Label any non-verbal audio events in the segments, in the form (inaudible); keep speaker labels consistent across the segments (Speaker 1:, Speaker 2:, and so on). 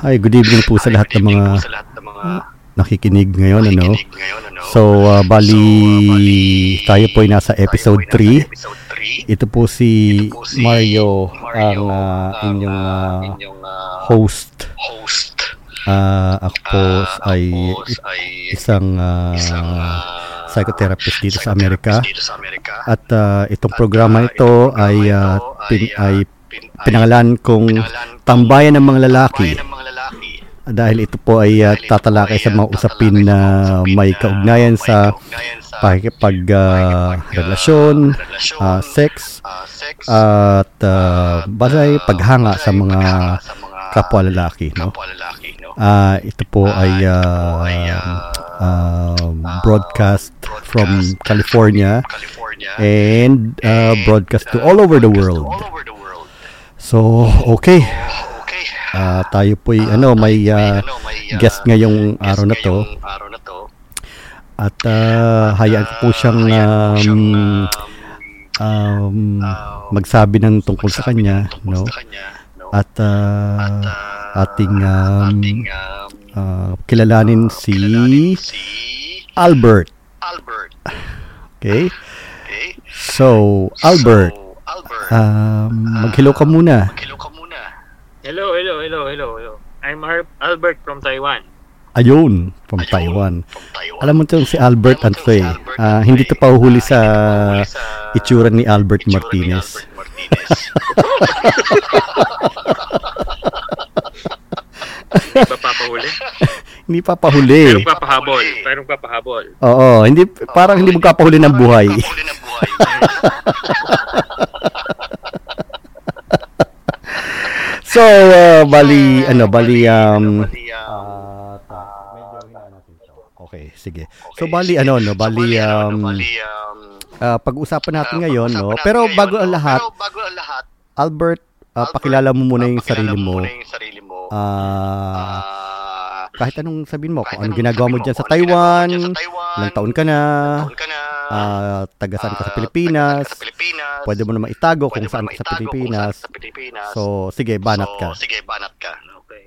Speaker 1: Hi, good evening po sa lahat ng mga nakikinig ngayon, ano? So, uh, bali, tayo po ay nasa episode 3. Ito po si Mario, ang uh, inyong uh, host. Uh, ako po ay isang uh, psychotherapist dito sa Amerika. At uh, itong programa ito ay, uh, pin, ay pinangalan kong Tambayan ng mga lalaki dahil ito po ay uh, tatalakay sa mga usapin na may kaugnayan sa pakikipag uh, relasyon, uh, sex, at uh, basay paghanga sa mga kapwa lalaki. No? Uh, ito po ay uh, uh, broadcast from California and uh, broadcast to all over the world. So, okay. Uh, tayo po ay ano may uh, guest ngayong araw na to. At uh, hayaan ko po siyang um, um, magsabi ng tungkol sa kanya, no? At uh, ating um, uh, kilalanin si Albert. Okay? So, Albert, um, mag-hello ka muna.
Speaker 2: Hello, hello, hello, hello, hello. I'm Ar- Albert from Taiwan.
Speaker 1: Ayun, from Taiwan. Alam mo itong si Albert ano to eh. Uh, hindi to pahuhuli sa itsura ni Albert Martinez.
Speaker 2: Hindi ba papahuli?
Speaker 1: hindi papahuli.
Speaker 2: Pero papahabol. Pero papahabol.
Speaker 1: Oo, hindi parang hindi magpapahuli ng buhay. (laughs) so, uh, bali, ano, bali, um, uh, okay, sige. So, bali, ano, no, bali, um, uh, pag-usapan natin ngayon, no, pero bago ang lahat, Albert, uh, pakilala mo muna yung sarili mo. Ah, kahit anong sabihin mo, kung anong ginagawa mo dyan sa Taiwan, ilang taon ka na, uh, taga saan ka sa Pilipinas, pwede mo naman itago kung saan ka sa Pilipinas. So, sige, banat ka.
Speaker 2: sige, banat ka. Okay.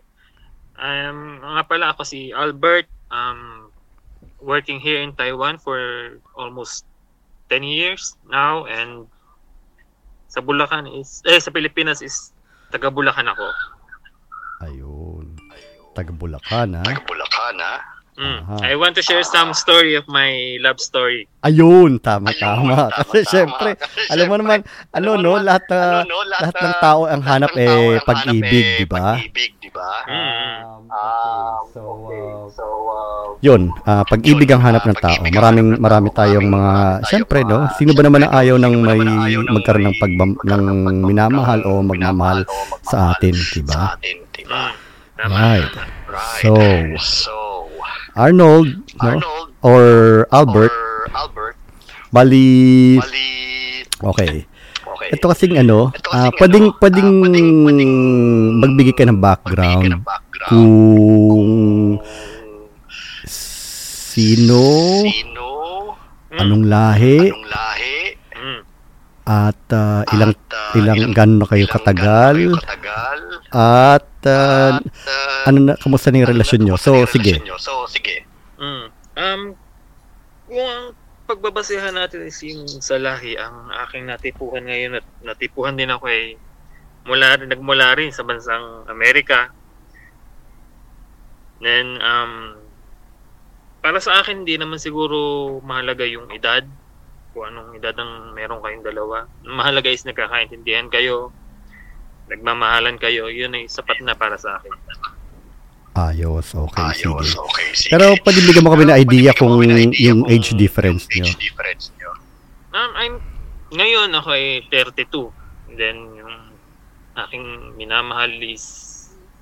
Speaker 2: Um, nga pala ako si Albert, um, working here in Taiwan for almost 10 years now and sa Bulacan is, eh, sa Pilipinas is taga Bulacan ako.
Speaker 1: Ayun. Taga Bulacan, ha?
Speaker 3: Taga Bulacan, ha?
Speaker 2: Mm. I want to share some story of my love story.
Speaker 1: Ayun, tama, tama. (laughs) Kasi syempre, alam mo naman, ano no, lahat, uh, lahat ng tao ang hanap eh pag-ibig, di ba?
Speaker 3: Pag-ibig, di ba?
Speaker 2: Mm.
Speaker 1: Um, so, uh, yun, uh, pag-ibig ang hanap ng tao. Maraming marami tayong mga, syempre, no? Sino ba naman ang ayaw ng may magkaroon ng pagbam, ng minamahal o magmamahal sa atin, di ba?
Speaker 2: Mm. Tama.
Speaker 1: Right. So, Arnold, no?
Speaker 3: Arnold.
Speaker 1: Or Albert,
Speaker 3: or Albert,
Speaker 1: bali,
Speaker 3: bali,
Speaker 1: okay.
Speaker 3: okay.
Speaker 1: Ito kasing ano,
Speaker 3: Ito
Speaker 1: ah,
Speaker 3: kasing
Speaker 1: pwedeng,
Speaker 3: ano,
Speaker 1: pwedeng,
Speaker 3: ah, pwedeng, pwedeng
Speaker 1: magbigay ka ng background.
Speaker 3: ka ng background.
Speaker 1: Kung sino,
Speaker 3: sino,
Speaker 2: Mm.
Speaker 1: anong lahi,
Speaker 3: anong lahi,
Speaker 2: Mm.
Speaker 1: at ah, ilang,
Speaker 3: at, ah,
Speaker 1: ilang gano'n na kayo
Speaker 3: ilang
Speaker 1: katagal,
Speaker 3: gaano kayo katagal,
Speaker 1: at
Speaker 3: at, ah,
Speaker 1: ano na, kamusta na yung
Speaker 3: ano
Speaker 1: relasyon nyo? So, sige.
Speaker 3: nyo? So, sige.
Speaker 2: Mm. Um, kung ang pagbabasehan natin is yung sa lahi, ang aking natipuhan ngayon at natipuhan din ako ay mula, nagmula rin sa bansang Amerika. Then, um, para sa akin, hindi naman siguro mahalaga yung edad. Kung anong edad ang meron kayong dalawa. Mahalaga is nagkakaintindihan kayo, nagmamahalan kayo. Yun ay sapat na para sa akin.
Speaker 1: Ayos, okay,
Speaker 3: Ayos,
Speaker 1: sige.
Speaker 3: okay, sige.
Speaker 1: Pero pwede bigyan mo kami ng idea kung yung age difference
Speaker 3: yung
Speaker 1: nyo.
Speaker 3: age difference nyo.
Speaker 2: Um, I'm, ngayon ako ay 32. Then, yung aking minamahal is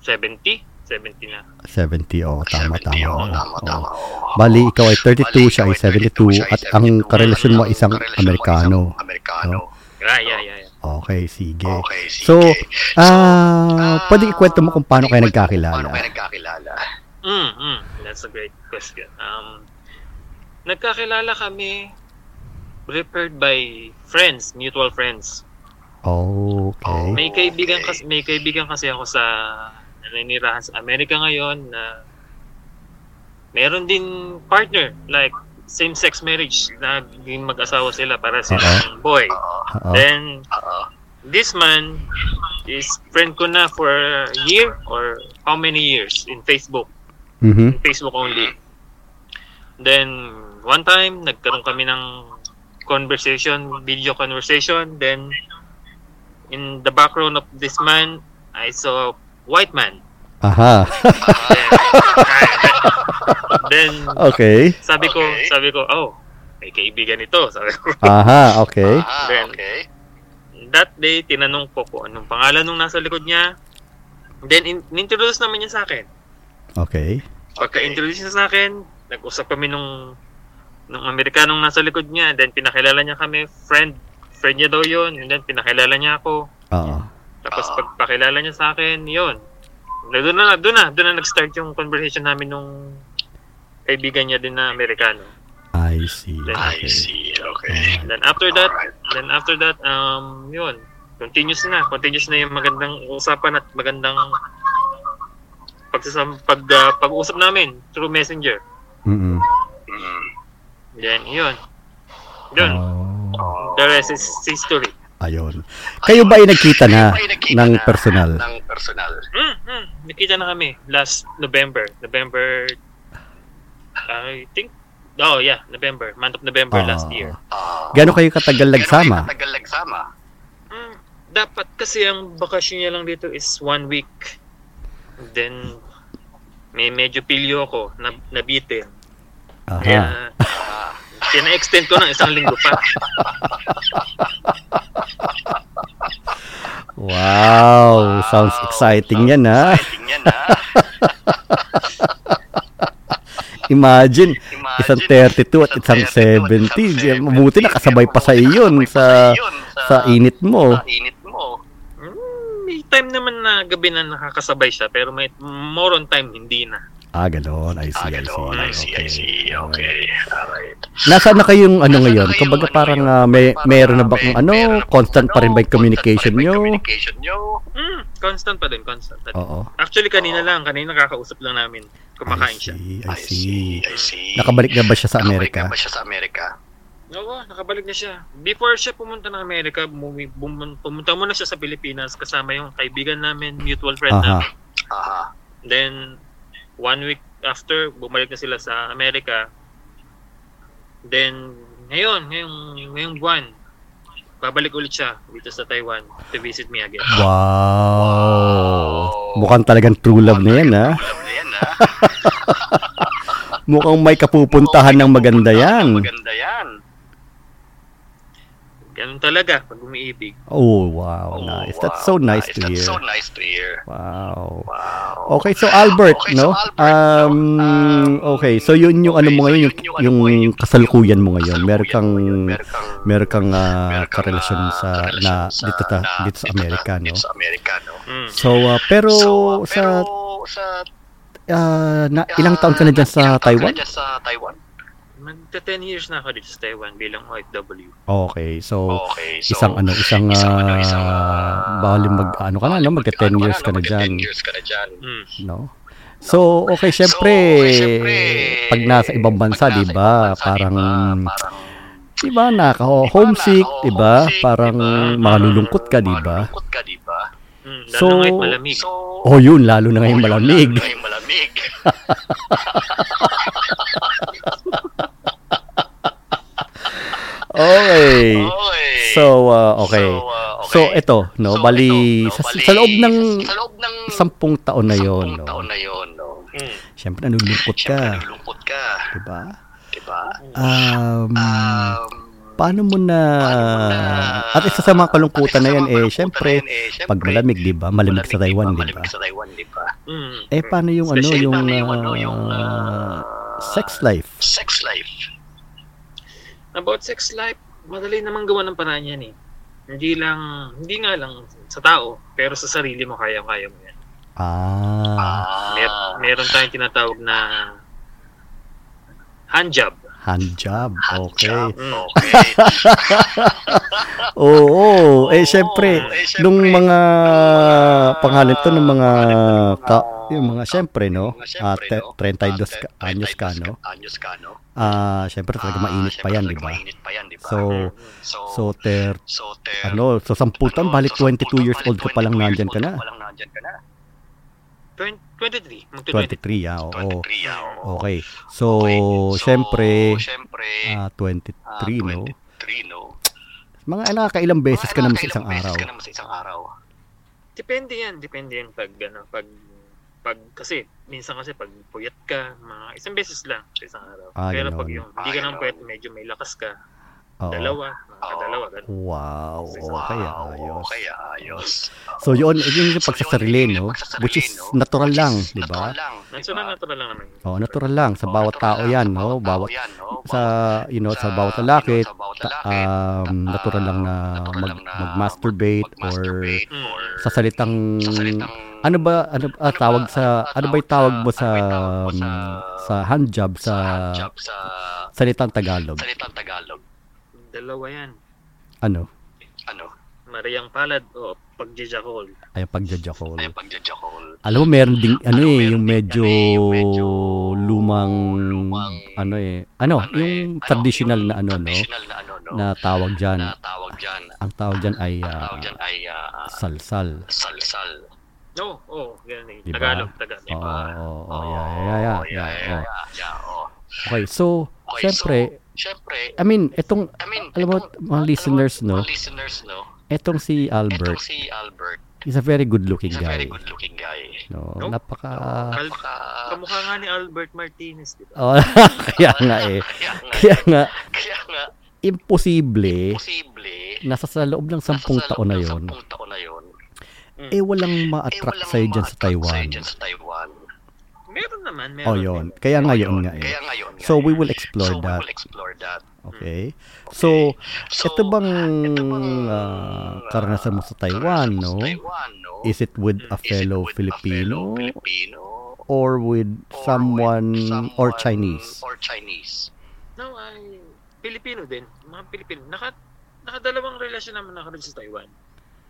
Speaker 2: 70. 70 na.
Speaker 1: 70, oh, tama,
Speaker 3: 70,
Speaker 1: tama.
Speaker 3: oh, tama, tama. oo.
Speaker 1: Bali, ikaw ay 32,
Speaker 3: Bali,
Speaker 1: siya ay
Speaker 3: ikaw
Speaker 1: 72,
Speaker 3: siya ay
Speaker 1: at ang
Speaker 3: 72,
Speaker 1: karelasyon mo ay isang Amerikano.
Speaker 3: Amerikano.
Speaker 2: Yeah, yeah, yeah. yeah.
Speaker 1: Okay, sige.
Speaker 3: Okay, sige.
Speaker 1: So,
Speaker 3: So,
Speaker 1: ah, pwede ikwento mo kung paano kayo
Speaker 3: Paano
Speaker 1: nagkakilala?
Speaker 3: kayo nagkakilala?
Speaker 2: Mm, mm, that's a great question. Um, nagkakilala kami referred by friends, mutual friends.
Speaker 1: Okay.
Speaker 2: May kaibigan kasi may kaibigan kasi ako sa naninirahan sa Amerika ngayon na meron din partner like same-sex marriage na mag-asawa sila para silang boy.
Speaker 3: Oo.
Speaker 1: Oo.
Speaker 2: Then,
Speaker 3: Oo.
Speaker 2: this man is friend ko na for a year or how many years in Facebook.
Speaker 1: Mhm.
Speaker 2: Facebook only. Then, one time, nagkaroon kami ng conversation, video conversation. Then, in the background of this man, I saw white man.
Speaker 1: Aha. (laughs)
Speaker 2: Then, (laughs)
Speaker 1: Okay.
Speaker 2: sabi ko,
Speaker 3: Okay.
Speaker 2: sabi ko, oh, may kaibigan ito. (laughs) Sabi ko.
Speaker 1: Aha, okay.
Speaker 3: Ah,
Speaker 2: Then,
Speaker 3: okay.
Speaker 2: That day, tinanong ko kung anong pangalan nung nasa likod niya. Then, in- introduce naman niya sa akin.
Speaker 1: Okay.
Speaker 2: Pagka-introduce niya sa akin, nag-usap kami nung nung Amerikanong nasa likod niya. Then, pinakilala niya kami. Friend. Friend niya daw yun. And then, pinakilala niya ako.
Speaker 1: Oo.
Speaker 2: Tapos,
Speaker 3: Ah.
Speaker 2: pagpakilala niya sa akin, yun. Doon na, doon na, doon na nag-start yung conversation namin nung kaibigan niya din na Amerikano.
Speaker 1: I see.
Speaker 3: I
Speaker 1: Okay.
Speaker 3: see. Okay.
Speaker 2: And then after that,
Speaker 3: Alright.
Speaker 2: then after that, um, yun, continuous na, continuous na yung magandang usapan at magandang pagsasam, pag, uh, pag-usap namin through messenger.
Speaker 3: Mm.
Speaker 2: Then, yun. Yun.
Speaker 1: Oh.
Speaker 2: The rest is history.
Speaker 1: Ayun. Kayo ba ay nagkita na
Speaker 3: Ay, nakita
Speaker 1: ng
Speaker 3: na
Speaker 1: personal?
Speaker 3: Ng personal.
Speaker 2: Mm, mm, nakita na kami last November. November, I think, oh yeah, November. Month of November
Speaker 1: Oo.
Speaker 2: last year.
Speaker 3: Ah.
Speaker 1: Gano'n kayo katagal nagsama?
Speaker 3: Gano'n kayo katagal nagsama?
Speaker 2: Mm, dapat kasi ang bakasyon niya lang dito is one week. Then, may medyo pilyo ako, na, nabitin.
Speaker 1: Aha.
Speaker 2: Kaya,
Speaker 3: Ah.
Speaker 2: pina-extend ko ng isang linggo pa. (laughs)
Speaker 1: Wow, sounds exciting yan ha.
Speaker 3: Exciting yan, ha?
Speaker 1: Imagine,
Speaker 3: Imagine,
Speaker 1: isang 32 at isang 70. Mabuti nakasabay pa sa iyon sa sa init mo.
Speaker 3: Sa init mo.
Speaker 2: Mm, may time naman na gabi na nakakasabay siya, pero may more on time hindi na.
Speaker 1: Ah, gano'n. I
Speaker 3: Ah,
Speaker 1: see, I see.
Speaker 3: I see, I see. Okay. Alright.
Speaker 1: Nasaan na kayong ano
Speaker 3: Nasaan
Speaker 1: ngayon?
Speaker 3: na kayong
Speaker 1: Kumbaga
Speaker 3: ano
Speaker 1: parang
Speaker 3: ngayon?
Speaker 1: ah, may meron na
Speaker 3: ah,
Speaker 1: ba kung ano,
Speaker 3: ba
Speaker 1: constant pa rin ba
Speaker 3: ano,
Speaker 1: yung communication nyo?
Speaker 3: yung communication nyo?
Speaker 2: Mm, constant pa din, constant pa din.
Speaker 1: Oo.
Speaker 2: Actually, kanina lang, kanina kakausap lang namin. Kumakain
Speaker 1: I
Speaker 2: siya.
Speaker 1: see, I
Speaker 3: I
Speaker 1: see.
Speaker 3: I see.
Speaker 1: Nakabalik na ba siya sa
Speaker 3: Nakabalik
Speaker 1: Amerika?
Speaker 3: na ba siya sa Amerika?
Speaker 2: Oo, nakabalik na siya. Before siya pumunta ng Amerika, bumi- bum- pumunta muna siya sa Pilipinas kasama yung kaibigan namin, mutual friend
Speaker 1: Aha.
Speaker 2: namin.
Speaker 3: Aha.
Speaker 2: Then, one week after, bumalik na sila sa Amerika. Then, ngayon, ngayong, ngayong buwan, babalik ulit siya dito sa Taiwan to visit me again.
Speaker 1: Wow. Mukhang talagang true love na yan ha.
Speaker 3: Alam na yan, ha? (laughs)
Speaker 1: Mukhang may kapupuntahan ng maganda yan.
Speaker 3: Maganda yan.
Speaker 2: Ganun talaga pag umiibig.
Speaker 1: Oh, wow.
Speaker 3: Oh,
Speaker 1: Nice.
Speaker 3: wow,
Speaker 1: That's so nice to
Speaker 3: That's
Speaker 1: hear.
Speaker 3: so nice to hear.
Speaker 1: Wow.
Speaker 3: Wow.
Speaker 1: Okay, so Albert,
Speaker 3: Okay, so
Speaker 1: no?
Speaker 3: Albert, no?
Speaker 1: Um,
Speaker 3: Um,
Speaker 1: okay, so yun yung ano
Speaker 3: okay,
Speaker 1: mo
Speaker 3: so
Speaker 1: ngayon,
Speaker 3: yun
Speaker 1: yung,
Speaker 3: yung ano mo
Speaker 1: yung kasalukuyan mo ngayon. Meron kang,
Speaker 3: mo. Meron kang
Speaker 1: kang ah, karelasyon
Speaker 3: ah,
Speaker 1: sa, na,
Speaker 3: sa-
Speaker 1: dito, ta, dito sa Amerika, no?
Speaker 3: Dito sa Amerika, no?
Speaker 2: Mm.
Speaker 1: So, ah, pero,
Speaker 3: So,
Speaker 1: sa,
Speaker 3: pero sa
Speaker 1: ah, na, ilang taon ka na dyan sa Taiwan?
Speaker 3: sa Taiwan?
Speaker 2: Magta 10 years na ako dito sa Taiwan bilang OFW.
Speaker 1: Okay, so,
Speaker 3: Okay, so
Speaker 1: isang ano, isang,
Speaker 3: isang ano,
Speaker 1: ah,
Speaker 3: isang ah,
Speaker 1: bali mag, ano ka na, no? Magka 10
Speaker 3: ano ka
Speaker 1: years ka na dyan,
Speaker 3: 10 years ka na dyan.
Speaker 2: Mm.
Speaker 1: no? So, okay, syempre,
Speaker 3: So, syempre,
Speaker 1: pag nasa ibang bansa, di ba, parang,
Speaker 3: parang
Speaker 1: di ba, naka-homesick, di ba, parang malulungkot ka, di ba?
Speaker 3: Malulungkot ka, di ba?
Speaker 2: Mm. Lalo
Speaker 1: So-
Speaker 2: ngayon malamig.
Speaker 3: So,
Speaker 1: Oh, yun, lalo na ngayon
Speaker 3: oh,
Speaker 1: malamig.
Speaker 3: lalo na ngayong malamig. (laughs)
Speaker 1: Okay.
Speaker 3: Okay.
Speaker 1: So, uh, okay.
Speaker 3: So, uh,
Speaker 1: So, ito, no,
Speaker 3: So,
Speaker 1: bali,
Speaker 3: ito, no,
Speaker 1: sa,
Speaker 3: bali,
Speaker 1: sa loob ng
Speaker 3: sa, loob ng
Speaker 1: sampung taon na yon,
Speaker 3: sampung
Speaker 1: no,
Speaker 3: taon na yun, no?
Speaker 2: Mm.
Speaker 3: Siyempre,
Speaker 1: ka,
Speaker 3: nalulungkot ka,
Speaker 1: di ba?
Speaker 3: di ba?
Speaker 1: Um,
Speaker 3: Um,
Speaker 1: paano mo na,
Speaker 3: paano mo na-
Speaker 1: at isa sa mga kalungkutan na yan, eh, syempre,
Speaker 3: eh,
Speaker 1: pag malamig, di ba? Malamig sa Taiwan, di ba?
Speaker 3: Malamig sa Taiwan, di ba?
Speaker 2: Mm.
Speaker 1: Eh, paano yung ano, yung,
Speaker 3: yung ano,
Speaker 1: ah,
Speaker 3: yung, ah,
Speaker 1: sex life?
Speaker 3: Sex life.
Speaker 2: About sex life, madali naman gawa ng paraan yan eh. Hindi lang, hindi nga lang sa tao, pero sa sarili mo kaya-kaya mo yan.
Speaker 1: Ah,
Speaker 3: Ah,
Speaker 2: Mer- meron tayong tinatawag na handjob.
Speaker 1: Hand job. Okay.
Speaker 3: Job.
Speaker 2: Mm.
Speaker 3: Okay. (laughs)
Speaker 1: Oo. Eh, syempre,
Speaker 3: Eh, syempre,
Speaker 1: nung mga pangalan to ng mga ka, yung mga syempre no
Speaker 3: mga
Speaker 1: ah,
Speaker 3: syempre,
Speaker 1: te-
Speaker 3: no?
Speaker 1: 32
Speaker 3: Ah,
Speaker 1: ka- anyos ka no
Speaker 3: Anyos ka, no?
Speaker 1: Ah syempre talaga
Speaker 3: Ah,
Speaker 1: mainit pa
Speaker 3: syempre
Speaker 1: yan di
Speaker 3: talaga
Speaker 1: ba
Speaker 3: Mainit pa yan, di ba?
Speaker 1: so
Speaker 3: so,
Speaker 1: so ter
Speaker 3: so, ter,
Speaker 1: ano so 10 taon
Speaker 3: ano,
Speaker 1: balik
Speaker 3: so,
Speaker 1: 22 years old ka pa lang
Speaker 3: 22 years
Speaker 1: nandyan ka na
Speaker 3: pa lang nandyan ka na.
Speaker 2: 20, 23. Magto
Speaker 1: 23 ah oo
Speaker 3: 23, ah, oo.
Speaker 1: okay so
Speaker 3: Okay.
Speaker 1: syempre
Speaker 3: syempre,
Speaker 1: ah, 23
Speaker 3: ah,
Speaker 1: no
Speaker 3: 23, no?
Speaker 1: mga eh, nakakailang beses
Speaker 3: Mga
Speaker 1: ka naman sa isang
Speaker 3: beses
Speaker 1: araw
Speaker 3: ka naman sa isang araw.
Speaker 2: Depende yan, depende yan pag ano, pag pag kasi minsan kasi pag puyat ka, mga isang beses lang sa isang araw.
Speaker 1: Ah,
Speaker 2: Pero
Speaker 1: ganon.
Speaker 2: pag yung hindi ka
Speaker 3: Ah,
Speaker 2: nang
Speaker 3: ganon.
Speaker 2: puyat, medyo may lakas ka,
Speaker 1: Oo.
Speaker 2: dalawa, mga
Speaker 3: Oo.
Speaker 2: kadalawa, ganun.
Speaker 1: wow okay
Speaker 3: Wow,
Speaker 1: ayos
Speaker 3: Okay, ayos.
Speaker 1: so yun yun yung
Speaker 3: So,
Speaker 1: pagsasarili
Speaker 3: yun,
Speaker 1: no which is natural
Speaker 3: Which
Speaker 1: lang di ba
Speaker 3: Natural
Speaker 2: Natural, lang naman yun.
Speaker 1: Oh, natural lang sa bawat tao 'yan, no? Bawat
Speaker 3: yan, no?
Speaker 1: sa you know, sa bawat
Speaker 3: you
Speaker 1: lalaki,
Speaker 3: know, sa bawat
Speaker 1: ta-
Speaker 3: lalaki,
Speaker 1: um,
Speaker 3: ta-
Speaker 1: natural lang na
Speaker 3: natural
Speaker 1: mag,
Speaker 3: lang na
Speaker 1: mag-masturbate or
Speaker 3: mag-masturbate
Speaker 2: Mm.
Speaker 3: or
Speaker 1: sa salitang
Speaker 3: sa salitang
Speaker 1: ano ba ano ah, tawag sa ano ba yung tawag mo sa um,
Speaker 3: sa-
Speaker 1: sa hand job
Speaker 3: sa
Speaker 1: salitang Tagalog?
Speaker 3: salitang Tagalog.
Speaker 2: Dalawa yan.
Speaker 1: Ano?
Speaker 3: Ano?
Speaker 2: Mariang palad o pagjijakol.
Speaker 1: Ay pagjajakol.
Speaker 3: Ay pagjajakol.
Speaker 1: Alam mo meron ding ano
Speaker 3: Ano,
Speaker 1: eh yung medyo
Speaker 3: ano eh, yung medyo
Speaker 1: lumang
Speaker 3: lumang
Speaker 1: ano eh ano
Speaker 3: Ano eh,
Speaker 1: yung traditional
Speaker 3: yung
Speaker 1: na ano no
Speaker 3: Traditional na ano no.
Speaker 1: na tawag diyan.
Speaker 3: na tawag diyan.
Speaker 1: Ang tawag diyan ay ah,
Speaker 3: ay ah,
Speaker 1: salsal.
Speaker 3: salsal.
Speaker 2: No, oh, ganun eh.
Speaker 1: Diba?
Speaker 2: Tagalog, Tagalog.
Speaker 1: Oo,
Speaker 3: Diba?
Speaker 1: oo, oo,
Speaker 3: Oo,
Speaker 1: yeah, yeah, yeah,
Speaker 3: oo,
Speaker 1: yeah,
Speaker 3: yeah,
Speaker 1: oo.
Speaker 3: yeah, yeah, oo.
Speaker 1: Okay, so,
Speaker 3: Okay,
Speaker 1: syempre,
Speaker 3: so, syempre,
Speaker 1: I mean, itong,
Speaker 3: I mean,
Speaker 1: alam mo,
Speaker 3: itong-
Speaker 1: mga
Speaker 3: mo,
Speaker 1: listeners, no,
Speaker 3: Mga listeners, no,
Speaker 1: itong si Albert,
Speaker 3: itong si Albert,
Speaker 1: he's a very good-looking
Speaker 3: he's a
Speaker 1: guy.
Speaker 3: very good-looking guy.
Speaker 1: No,
Speaker 2: No?
Speaker 1: napaka,
Speaker 3: Napaka,
Speaker 2: Kamukha nga ni Albert Martinez, di ba?
Speaker 1: oh, (laughs) kaya nga eh,
Speaker 3: kaya nga,
Speaker 1: kaya nga, imposible,
Speaker 3: posible,
Speaker 1: nasa sa loob ng sampung
Speaker 3: sa
Speaker 1: taon na
Speaker 3: loob ng
Speaker 1: yon,
Speaker 3: sampung taon na yun,
Speaker 1: eh walang
Speaker 3: eh,
Speaker 1: ma-attract
Speaker 3: walang
Speaker 1: sa'yo dyan sa Taiwan.
Speaker 3: sa'yo dyan sa Taiwan.
Speaker 2: Meron naman, meron.
Speaker 1: Oh, yun.
Speaker 2: meron.
Speaker 1: Kaya nga
Speaker 3: Oh,
Speaker 1: yun nga eh.
Speaker 3: Kaya nga yun nga
Speaker 1: So,
Speaker 3: eh.
Speaker 1: we will explore
Speaker 3: so,
Speaker 1: that.
Speaker 3: we will explore that.
Speaker 1: Okay? So,
Speaker 3: So,
Speaker 1: ito bang
Speaker 3: ito bang,
Speaker 1: ah,
Speaker 3: ah,
Speaker 1: karanasan mo sa Taiwan, no?
Speaker 3: sa Taiwan, no?
Speaker 1: Is it with a
Speaker 3: Is it
Speaker 1: fellow
Speaker 3: with a
Speaker 1: Filipino
Speaker 3: fellow Filipino
Speaker 1: or with
Speaker 3: or
Speaker 1: someone
Speaker 3: with someone
Speaker 1: or Chinese?
Speaker 3: Or Chinese.
Speaker 2: No, ay Pilipino din. Mga Pilipino. Naka, nakadalawang relasyon naman ako rin sa Taiwan.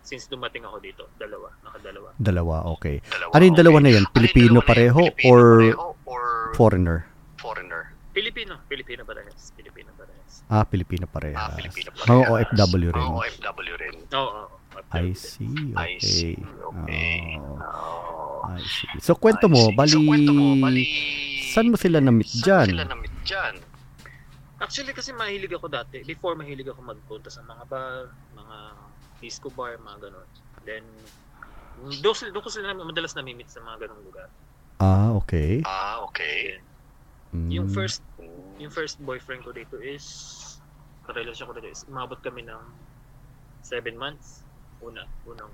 Speaker 2: Since dumating ako dito. Dalawa. Nakadalawa.
Speaker 1: Dalawa, okay.
Speaker 3: Dalawa,
Speaker 1: Ano yung dalawa
Speaker 3: okay.
Speaker 1: na yun?
Speaker 3: Ano yung
Speaker 1: Pilipino
Speaker 3: dalawa na yun?
Speaker 1: pareho
Speaker 3: Pilipino
Speaker 1: or
Speaker 3: pareho or
Speaker 1: Foreigner?
Speaker 3: foreigner?
Speaker 2: Pilipino. Pilipino parehas. Pilipino parehas.
Speaker 1: Ah, Pilipino parehas.
Speaker 3: Ah, Pilipino
Speaker 1: Mga
Speaker 3: parehas.
Speaker 1: OFW rin.
Speaker 3: Mga OFW rin.
Speaker 2: Oo. oo.
Speaker 1: I see,
Speaker 3: I see.
Speaker 1: okay.
Speaker 3: Okay.
Speaker 1: Oh,
Speaker 3: Oh.
Speaker 1: I see. So, kwento
Speaker 3: I
Speaker 1: mo,
Speaker 3: see.
Speaker 1: bali,
Speaker 3: So, kwento mo, bali,
Speaker 1: saan mo sila na-meet
Speaker 3: saan
Speaker 1: dyan?
Speaker 3: sila na-meet dyan?
Speaker 2: Actually kasi mahilig ako dati. Before mahilig ako magpunta sa mga bar, mga disco bar, mga ganon. Then, doon, sila- doon ko sila madalas namimit sa mga ganong lugar.
Speaker 1: Ah, okay.
Speaker 3: Ah, okay.
Speaker 2: Yung
Speaker 1: Mm.
Speaker 2: first yung first boyfriend ko dito is karelasyon ko dito is umabot kami ng 7 months. Una, unang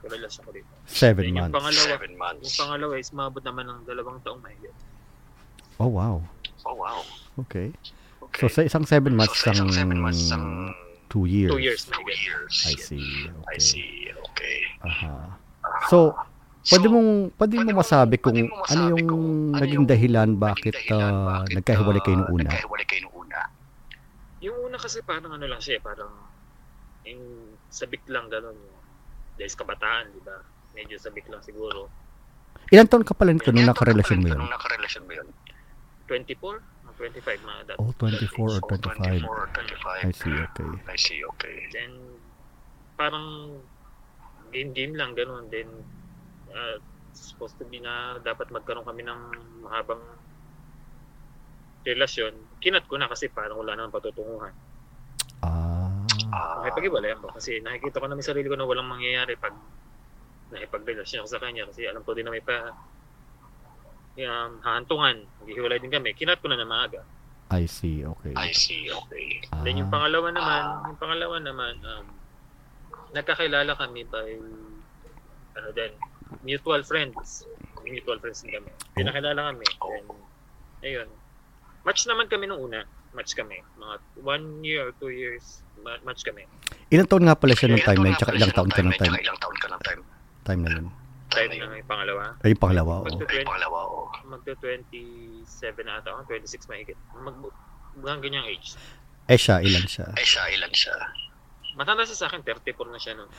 Speaker 2: karelasyon ko dito.
Speaker 1: Seven
Speaker 2: Then yung
Speaker 1: months.
Speaker 2: pangalawa,
Speaker 3: Seven months.
Speaker 2: yung pangalawa is umabot naman ng dalawang taong mahigit.
Speaker 1: Oh, wow.
Speaker 3: Oh, wow.
Speaker 1: Okay.
Speaker 3: Okay.
Speaker 1: So, sa isang seven months,
Speaker 3: so, sa isang
Speaker 1: isang
Speaker 3: seven months, isang
Speaker 1: two years.
Speaker 2: Two years
Speaker 3: two years.
Speaker 1: I see. Okay.
Speaker 3: I see. Okay.
Speaker 1: Aha. So, pwede
Speaker 3: So,
Speaker 1: mong pwede
Speaker 3: pwede
Speaker 1: mo masabi kung
Speaker 3: pwede mo
Speaker 1: ano
Speaker 3: masabi
Speaker 1: yung
Speaker 3: kung ano
Speaker 1: naging
Speaker 3: yung
Speaker 1: dahilan
Speaker 3: naging
Speaker 1: bakit
Speaker 3: dahilan
Speaker 1: ah,
Speaker 3: bakit,
Speaker 1: nagkahiwalay kayo
Speaker 3: ah,
Speaker 1: nung una.
Speaker 3: Nagkahiwalay kayo nung una.
Speaker 2: Yung una kasi parang ano lang siya, parang yung sabik lang gano'n. Yung, dahil sa kabataan, di ba? Medyo sabik lang siguro.
Speaker 1: Ilan taon ka pala nito nung
Speaker 3: Ilan taon ka
Speaker 1: nakarelasyon mo
Speaker 3: pala
Speaker 1: yun?
Speaker 3: Nung nakarelasyon mo yun?
Speaker 2: 24? Mga 25 mga dat.
Speaker 1: Oh, 24 or
Speaker 3: So,
Speaker 1: 25.
Speaker 3: 24 or 25.
Speaker 1: I see, okay.
Speaker 3: I see, okay.
Speaker 2: Then, parang game-game lang, gano'n. Then, uh, supposed to be na dapat magkaroon kami ng mahabang relasyon. Kinat ko na kasi parang wala nang patutunguhan.
Speaker 1: Ah.
Speaker 3: Ah,
Speaker 2: Nakipag-iwalay ako kasi nakikita ko na may sarili ko na walang mangyayari pag nakipagrelasyon ako sa kanya kasi alam ko din na may pa um, haantungan. Maghihiwalay din kami. Kinat ko na na maaga.
Speaker 1: I see, okay.
Speaker 3: I see, okay.
Speaker 2: Then yung ah. pangalawa naman,
Speaker 3: ah.
Speaker 2: yung pangalawa naman, um, nagkakilala kami by, ano din, mutual friends. Mutual friends din kami. Oh. Pinakilala kami. Oh. Then, ayun. Match naman kami nung una. Match kami. Mga one year or two years, match kami.
Speaker 1: Ilang taon nga pala siya nung time na yun? Ilang taon ka ng time?
Speaker 3: Ilang taon ka ng time?
Speaker 1: Time na yun.
Speaker 2: Time na yung pangalawa?
Speaker 1: Ay, yung pangalawa, oo.
Speaker 3: Ay, pangalawa,
Speaker 2: oo magto-27 ata ako, 26 mahigit. Mag, mga ganyang age.
Speaker 1: Eh siya, ilan siya?
Speaker 3: Eh siya, ilan siya?
Speaker 2: Matanda siya sa akin, 34 na siya noon.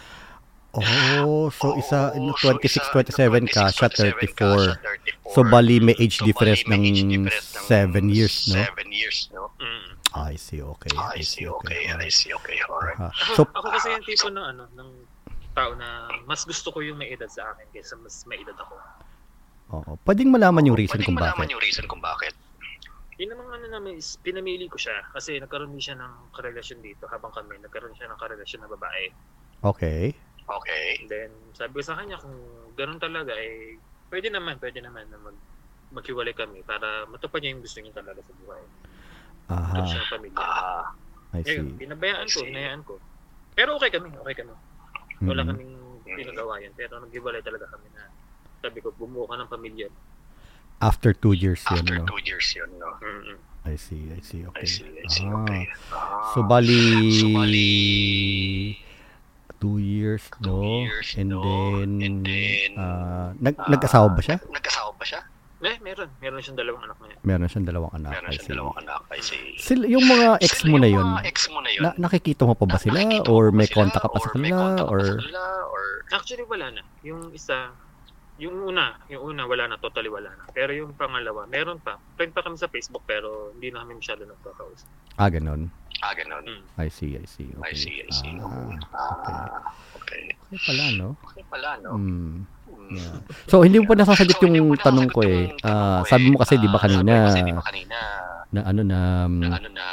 Speaker 1: Oh, so
Speaker 3: oh, isa 26, 27 ka, siya
Speaker 1: 34. So bali may age
Speaker 3: so,
Speaker 1: difference
Speaker 3: may
Speaker 1: ng 7 years, no?
Speaker 3: 7 years, no?
Speaker 2: Mm.
Speaker 1: I see, okay.
Speaker 3: I see, okay. I see, okay. Alright.
Speaker 1: Okay.
Speaker 2: Okay.
Speaker 1: So,
Speaker 2: ako, kasi yung tipo ng ano, ng tao na mas gusto ko yung may edad sa akin kaysa mas may edad ako
Speaker 1: oo. Pwedeng malaman yung reason
Speaker 3: Pwedeng
Speaker 1: kung
Speaker 3: malaman
Speaker 1: bakit.
Speaker 3: yung reason kung bakit.
Speaker 2: Yun namang ano namin is pinamili ko siya kasi nagkaroon din siya ng karelasyon dito habang kami nagkaroon siya ng karelasyon na babae.
Speaker 1: Okay.
Speaker 3: Okay.
Speaker 2: And then sabi ko sa kanya kung ganun talaga eh pwede naman, pwede naman na mag maghiwalay kami para matupad niya yung gusto niya talaga sa buhay.
Speaker 1: Aha,
Speaker 2: siya ng pamilya.
Speaker 3: Ah,
Speaker 1: I
Speaker 2: Ngayon,
Speaker 1: see.
Speaker 2: pinabayaan ko, hinayaan ko. Pero okay kami, okay kami. Wala
Speaker 1: Mhm.
Speaker 2: kaming pinagawa yan. Pero naghiwalay talaga kami na sabi ko, bumuo ka ng pamilya.
Speaker 1: After two years yun,
Speaker 3: after
Speaker 1: no?
Speaker 3: two years yun, no?
Speaker 2: Mm-mm.
Speaker 1: I see, I see,
Speaker 3: I
Speaker 1: okay.
Speaker 3: see, I see,
Speaker 1: Ah.
Speaker 3: okay. Ah,
Speaker 1: So, bali,
Speaker 3: So, bali,
Speaker 1: two years,
Speaker 3: two
Speaker 1: no?
Speaker 3: years,
Speaker 1: And
Speaker 3: no?
Speaker 1: then,
Speaker 3: And then,
Speaker 1: ah, nag,
Speaker 3: ah,
Speaker 1: nag-asawa ba siya?
Speaker 3: Nag-asawa ba siya?
Speaker 2: Eh, meron. Meron siyang dalawang anak niya.
Speaker 1: Meron siyang dalawang anak.
Speaker 3: Meron
Speaker 1: I
Speaker 3: siyang dalawang anak, I see.
Speaker 1: Sila, yung mga ex
Speaker 3: Sila
Speaker 1: mo na yun,
Speaker 3: ex mo na yun.
Speaker 1: na, nakikita mo pa ba sila? Or may contact ka pa sa kanila? Or,
Speaker 2: Actually, wala na. Yung isa, yung una, yung una, wala na. Totally wala na. Pero yung pangalawa, meron pa. Friend pa kami sa Facebook, pero hindi na kami masyado nagkakausap.
Speaker 1: ah, ganun.
Speaker 3: ah, ganun.
Speaker 2: Mm.
Speaker 1: I see, I see. Okay.
Speaker 3: I see, I see.
Speaker 1: Ah, okay.
Speaker 3: Okay.
Speaker 1: Okay pala, no?
Speaker 3: Okay pala, no? Mm.
Speaker 1: Yeah. So, hindi mo pa nasasagot
Speaker 3: So,
Speaker 1: yung tanong ko eh. Ah,
Speaker 3: ko
Speaker 1: sabi mo kasi, di ba kanina,
Speaker 3: ba kanina,
Speaker 1: na ano na,
Speaker 3: na ano na,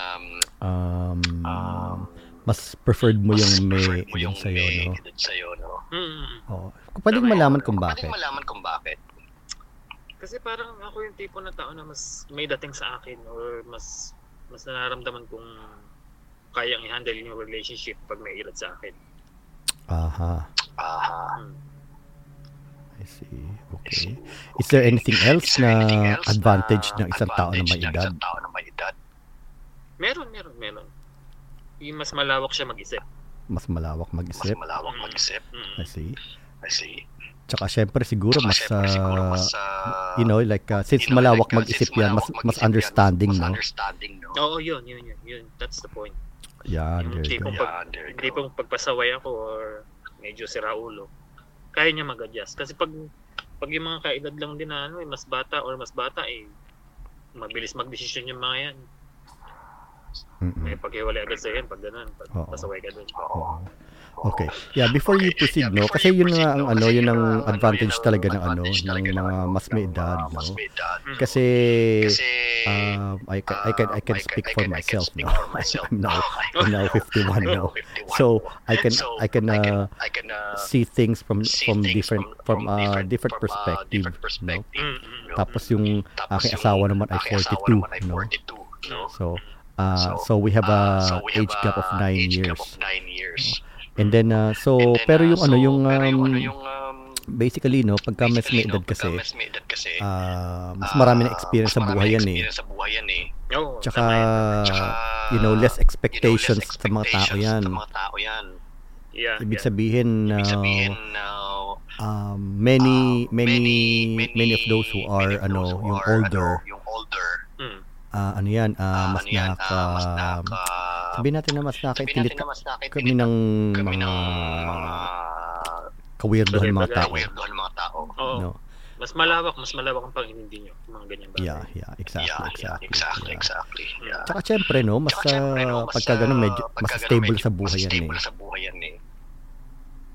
Speaker 1: um,
Speaker 3: um,
Speaker 1: mas preferred mo
Speaker 3: mas
Speaker 1: yung may
Speaker 3: preferred mo yung
Speaker 1: sa'yo, no?
Speaker 3: sa'yo, no?
Speaker 2: Mm.
Speaker 1: Oh. Pwedeng malaman kung bakit.
Speaker 3: Pwedeng malaman kung bakit.
Speaker 2: Kasi parang ako yung tipo na tao na mas may dating sa akin or mas mas nararamdaman kong kayang i-handle yung relationship pag may edad sa akin.
Speaker 1: Aha.
Speaker 3: Ah,
Speaker 2: Mm.
Speaker 1: I see. Okay. Is there anything else
Speaker 3: there anything
Speaker 1: na
Speaker 3: else
Speaker 1: advantage
Speaker 3: na
Speaker 1: ng isang tao na may edad?
Speaker 3: Isang tao na may edad.
Speaker 2: Meron, meron, meron. Yung mas malawak siya mag-isip.
Speaker 1: Mas malawak
Speaker 3: Mas
Speaker 1: mag-isip.
Speaker 3: malawak
Speaker 2: Mm.
Speaker 3: mag-isip.
Speaker 2: Mm.
Speaker 1: I see.
Speaker 3: I see.
Speaker 1: Tsaka syempre siguro
Speaker 3: Tsaka
Speaker 1: mas,
Speaker 3: syempre, siguro
Speaker 1: ah,
Speaker 3: mas, ah,
Speaker 1: you know, like, uh, since
Speaker 3: you know,
Speaker 1: malawak
Speaker 3: like, uh,
Speaker 1: mag-isip
Speaker 3: since
Speaker 1: yan, mas,
Speaker 3: malawak
Speaker 1: mas
Speaker 3: yan,
Speaker 1: understanding,
Speaker 3: mas
Speaker 1: no?
Speaker 3: understanding, no?
Speaker 2: Oo, yun, yun, yun, yun. That's the point.
Speaker 1: Yan,
Speaker 2: Yung
Speaker 1: there you
Speaker 2: tipong
Speaker 1: go.
Speaker 2: pag,
Speaker 3: Yeah,
Speaker 2: hindi pong pagpasaway ako or medyo siraulo, kaya niya mag-adjust. Kasi pag pag yung mga kaedad lang din na ano, eh, mas bata or mas bata, eh, mabilis magdesisyon yung mga yan.
Speaker 1: Mm-mm.
Speaker 2: Eh, pag hiwalay agad sa yan, pag ganun, pag pasaway ka dun.
Speaker 1: Oo. Okay. Yeah, before you proceed, no? Kasi yun nga ang ano, yun ang advantage talaga ng ano, ng mga mas may edad, no? Kasi um, I can I can I can speak for myself (laughs) now. I'm now. I'm now 51 now.
Speaker 3: 51.
Speaker 1: So I can I can uh,
Speaker 3: uh,
Speaker 1: see things from from different from uh different
Speaker 3: from, uh,
Speaker 1: perspective,
Speaker 3: different
Speaker 1: no?
Speaker 3: perspective, no?
Speaker 1: Tapos yung
Speaker 3: Tapos
Speaker 1: aking
Speaker 3: yung
Speaker 1: asawa naman ay
Speaker 3: aking asawa
Speaker 1: 42,
Speaker 3: naman ay
Speaker 1: no?
Speaker 3: 42, no?
Speaker 1: So uh, so we have
Speaker 3: Ah,
Speaker 1: a age gap of
Speaker 3: a
Speaker 1: 9
Speaker 3: age
Speaker 1: years. And then uh, so
Speaker 3: And then,
Speaker 1: pero
Speaker 3: ah,
Speaker 1: yung ano
Speaker 3: so,
Speaker 1: yung
Speaker 3: pero yung ano
Speaker 1: um,
Speaker 3: yung um,
Speaker 1: basically no pagka mas may edad
Speaker 3: no,
Speaker 1: kasi
Speaker 3: pagka mas may edad kasi
Speaker 1: ah, mas
Speaker 3: ah,
Speaker 1: marami na experience
Speaker 3: mas
Speaker 1: sa
Speaker 3: marami
Speaker 1: buhay yan eh.
Speaker 3: experience sa buhay yan eh.
Speaker 2: Oo,
Speaker 1: Tsaka.
Speaker 3: Tsaka,
Speaker 1: you know, less
Speaker 3: you know,
Speaker 1: expectations
Speaker 3: less
Speaker 1: sa mga tao
Speaker 3: expectations
Speaker 1: yan.
Speaker 3: Sa mga tao yan.
Speaker 2: Yeah,
Speaker 1: Ibig
Speaker 2: yeah.
Speaker 1: sabihin,
Speaker 3: Ibig
Speaker 1: uh,
Speaker 3: sabihin, uh,
Speaker 1: um, many,
Speaker 3: uh,
Speaker 1: many, many, of those who are,
Speaker 3: many
Speaker 1: ano,
Speaker 3: those who
Speaker 1: yung
Speaker 3: are,
Speaker 1: older,
Speaker 3: ano, yung older,
Speaker 1: Ah, ano yan, ah,
Speaker 3: ah,
Speaker 1: mas
Speaker 3: ano yan,
Speaker 1: naka,
Speaker 3: ah, mas naka,
Speaker 1: sabihin natin na mas nakaintindi
Speaker 3: na mas
Speaker 1: kami ng
Speaker 3: kami
Speaker 1: mga
Speaker 3: ng mga
Speaker 1: kawirdohan mga tao.
Speaker 3: kaweirdohan ng mga tao.
Speaker 2: Oo.
Speaker 1: No?
Speaker 2: Mas malawak, mas malawak ang pag-inindi nyo. Mga ganyan bagay.
Speaker 1: Yeah, yeah, exactly,
Speaker 3: Yeah, yeah,
Speaker 1: exactly.
Speaker 3: exactly,
Speaker 1: yeah.
Speaker 3: exactly. Yeah.
Speaker 1: Tsaka syempre, no, mas,
Speaker 3: Tsaka syempre, no, mas,
Speaker 1: pagka ganun, medyo, mas stable
Speaker 3: medyo
Speaker 1: sa buhay
Speaker 3: mas
Speaker 1: yan
Speaker 3: stable
Speaker 1: eh.
Speaker 3: sa buhay yan eh.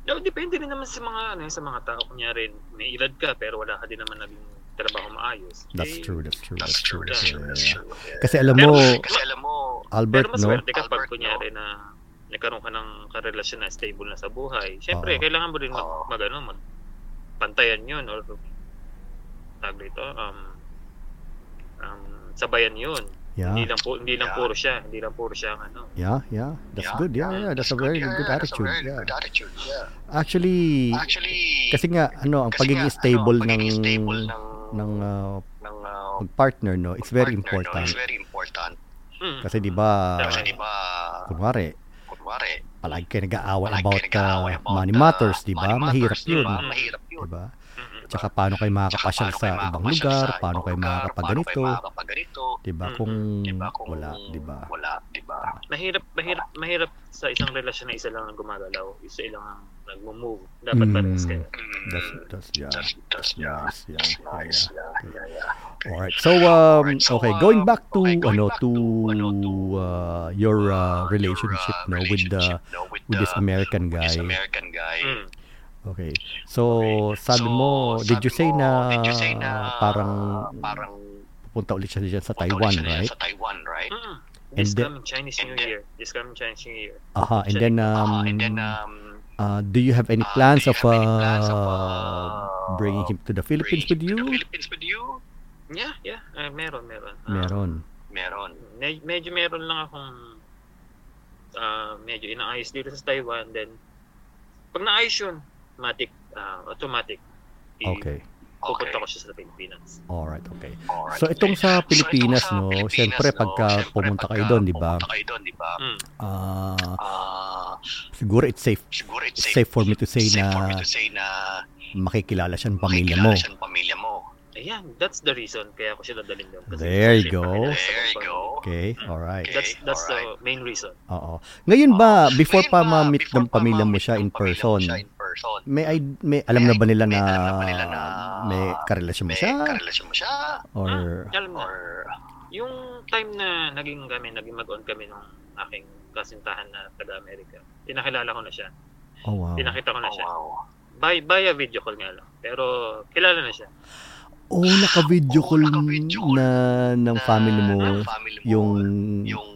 Speaker 2: No, depende rin naman sa mga ano, sa mga tao. Kunyari, may edad ka pero wala ka din naman naging trabaho maayos.
Speaker 1: That's
Speaker 2: Eh,
Speaker 1: true, that's true,
Speaker 3: That's true, that's true, that's
Speaker 1: Yeah.
Speaker 3: true. Yeah.
Speaker 1: Kasi alam
Speaker 2: Pero-
Speaker 1: mo,
Speaker 3: Kasi alam mo,
Speaker 1: Albert,
Speaker 2: Pero mas
Speaker 1: no?
Speaker 2: swerte ka pag kunyari na nagkaroon ka ng karelasyon na stable na sa buhay. Siyempre,
Speaker 1: Oo.
Speaker 2: kailangan mo rin mag,
Speaker 3: Oo.
Speaker 2: mag, ano, mag pantayan yun or tag dito, um, um, sabayan yun. Hindi
Speaker 1: Yeah,
Speaker 2: lang po, hindi lang
Speaker 3: Yeah.
Speaker 2: puro siya, hindi lang puro siya ano.
Speaker 1: yeah, yeah. That's good. Yeah, yeah. That's a very good
Speaker 3: Yeah, that's a
Speaker 1: attitude.
Speaker 3: very
Speaker 1: Yeah.
Speaker 3: good attitude. Yeah.
Speaker 1: Actually,
Speaker 3: Actually,
Speaker 1: kasi nga, ano, ang pagiging
Speaker 3: nga,
Speaker 1: stable
Speaker 3: ano,
Speaker 1: ng
Speaker 3: pagiging stable ng
Speaker 1: ng uh,
Speaker 3: ng uh,
Speaker 1: partner, no? It's very
Speaker 3: partner, no,
Speaker 1: important.
Speaker 3: It's very important.
Speaker 2: Mm.
Speaker 1: Kasi di ba,
Speaker 3: Kasi di ba,
Speaker 1: kunwari,
Speaker 3: kunwari,
Speaker 1: palagi kayo nag-aaway about,
Speaker 3: nag-aaway
Speaker 1: uh,
Speaker 3: about,
Speaker 1: money
Speaker 3: uh,
Speaker 1: matters, di ba? Mahirap
Speaker 3: di
Speaker 1: yun.
Speaker 3: ba?
Speaker 2: Mm.
Speaker 3: Mahirap yun.
Speaker 1: Di ba?
Speaker 2: Mm-mm.
Speaker 1: Tsaka paano kayo makakapasyal sa ibang lugar, paano kayo makakapaganito. Diba?
Speaker 3: Mm,
Speaker 1: Kung
Speaker 3: diba? Kung
Speaker 1: wala, diba?
Speaker 3: Wala, diba?
Speaker 2: Mahirap, mahirap, mahirap sa isang relasyon na isa lang ang gumagalaw, isa lang ang nagmo-move. Dapat
Speaker 1: Mm.
Speaker 2: parehas kayo.
Speaker 1: That's, that's, yeah.
Speaker 3: That's,
Speaker 1: yeah,
Speaker 3: That's
Speaker 1: yeah,
Speaker 3: nice.
Speaker 1: yeah.
Speaker 3: Yeah, yeah, yeah.
Speaker 1: Alright. So um okay, going
Speaker 3: uh,
Speaker 1: back to
Speaker 3: okay, going
Speaker 1: ano
Speaker 3: back
Speaker 1: to
Speaker 3: to, ano, to,
Speaker 1: uh, your uh,
Speaker 3: Uh,
Speaker 1: relationship
Speaker 3: your, uh,
Speaker 1: no with the
Speaker 3: no, with,
Speaker 1: with this American
Speaker 3: with this
Speaker 1: guy.
Speaker 3: American guy.
Speaker 2: Mm.
Speaker 1: Okay. So sabi
Speaker 3: So,
Speaker 1: mo, did you
Speaker 3: sabi
Speaker 1: say
Speaker 3: mo,
Speaker 1: na
Speaker 3: did you say na
Speaker 1: parang
Speaker 3: parang
Speaker 1: pupunta ulit siya dyan sa
Speaker 3: punta
Speaker 1: Taiwan, right?
Speaker 3: Sa Taiwan, right?
Speaker 2: Mm.
Speaker 1: And
Speaker 2: This
Speaker 1: then-
Speaker 2: coming Chinese
Speaker 3: and
Speaker 2: New
Speaker 3: then-
Speaker 2: Year. This coming Chinese New Year.
Speaker 1: Aha, and then um,
Speaker 3: Ah, and then um
Speaker 1: uh, do you have any
Speaker 3: uh,
Speaker 1: plans
Speaker 3: you
Speaker 1: of
Speaker 3: any plans of,
Speaker 1: uh,
Speaker 3: uh,
Speaker 1: bringing him to the Philippines with you?
Speaker 3: Philippines with you?
Speaker 2: Yeah, yeah. Uh, meron, meron. Uh,
Speaker 1: Meron.
Speaker 3: Meron.
Speaker 2: me- medyo meron lang akong uh, medyo inaayos dito sa Taiwan. Then, pag naayos yun, automatic, uh, automatic.
Speaker 1: Okay.
Speaker 2: Pupunta
Speaker 3: Okay.
Speaker 2: ko siya sa Pilipinas.
Speaker 1: Alright, okay.
Speaker 3: Alright,
Speaker 1: So itong sa
Speaker 3: okay.
Speaker 1: Pilipinas,
Speaker 3: So, itong
Speaker 1: no,
Speaker 3: sa Pilipinas,
Speaker 1: syempre
Speaker 3: no,
Speaker 1: pagka
Speaker 3: syempre
Speaker 1: pumunta kayo
Speaker 3: pagka
Speaker 1: doon, di ba?
Speaker 3: Pumunta kayo doon, di ba?
Speaker 2: Mm.
Speaker 1: Ah,
Speaker 3: Ah,
Speaker 1: siguro it's safe
Speaker 3: siguro it's safe,
Speaker 1: safe for me to say
Speaker 3: safe
Speaker 1: na
Speaker 3: for me to say na
Speaker 1: makikilala siya ng pamilya
Speaker 3: makikilala
Speaker 1: mo.
Speaker 3: siya ng pamilya mo.
Speaker 2: Ayan, that's the reason kaya ako siya dadalhin doon. Kasi
Speaker 1: There you go.
Speaker 2: sa
Speaker 3: There you go.
Speaker 1: Okay, alright.
Speaker 2: That's that's
Speaker 3: Alright.
Speaker 2: the main reason.
Speaker 1: Oo. Ngayon ba, before
Speaker 3: Ngayon
Speaker 1: pa
Speaker 3: ba,
Speaker 1: ma-meet
Speaker 3: before
Speaker 1: ng
Speaker 3: pa
Speaker 1: pamilya mo siya in person,
Speaker 3: siya in person,
Speaker 1: may, may alam na ba nila
Speaker 3: may
Speaker 1: na
Speaker 3: alam na ba nila na
Speaker 1: may karelasyon mo
Speaker 3: may
Speaker 1: siya?
Speaker 3: karelasyon mo siya?
Speaker 1: Or,
Speaker 2: Alam na,
Speaker 3: Or,
Speaker 2: yung time na naging kami, naging mag-on kami ng aking kasintahan na taga-America, pinakilala ko na siya.
Speaker 1: oh wow.
Speaker 2: Pinakita ko na
Speaker 3: oh,
Speaker 2: siya.
Speaker 3: wow.
Speaker 2: By, via video call nga lang. Pero kilala na siya.
Speaker 1: Oh, naka-video
Speaker 3: Oh,
Speaker 1: call
Speaker 3: naka-video call
Speaker 1: na ng
Speaker 3: Na-
Speaker 1: family mo
Speaker 3: ng family mo,
Speaker 1: yung
Speaker 3: yung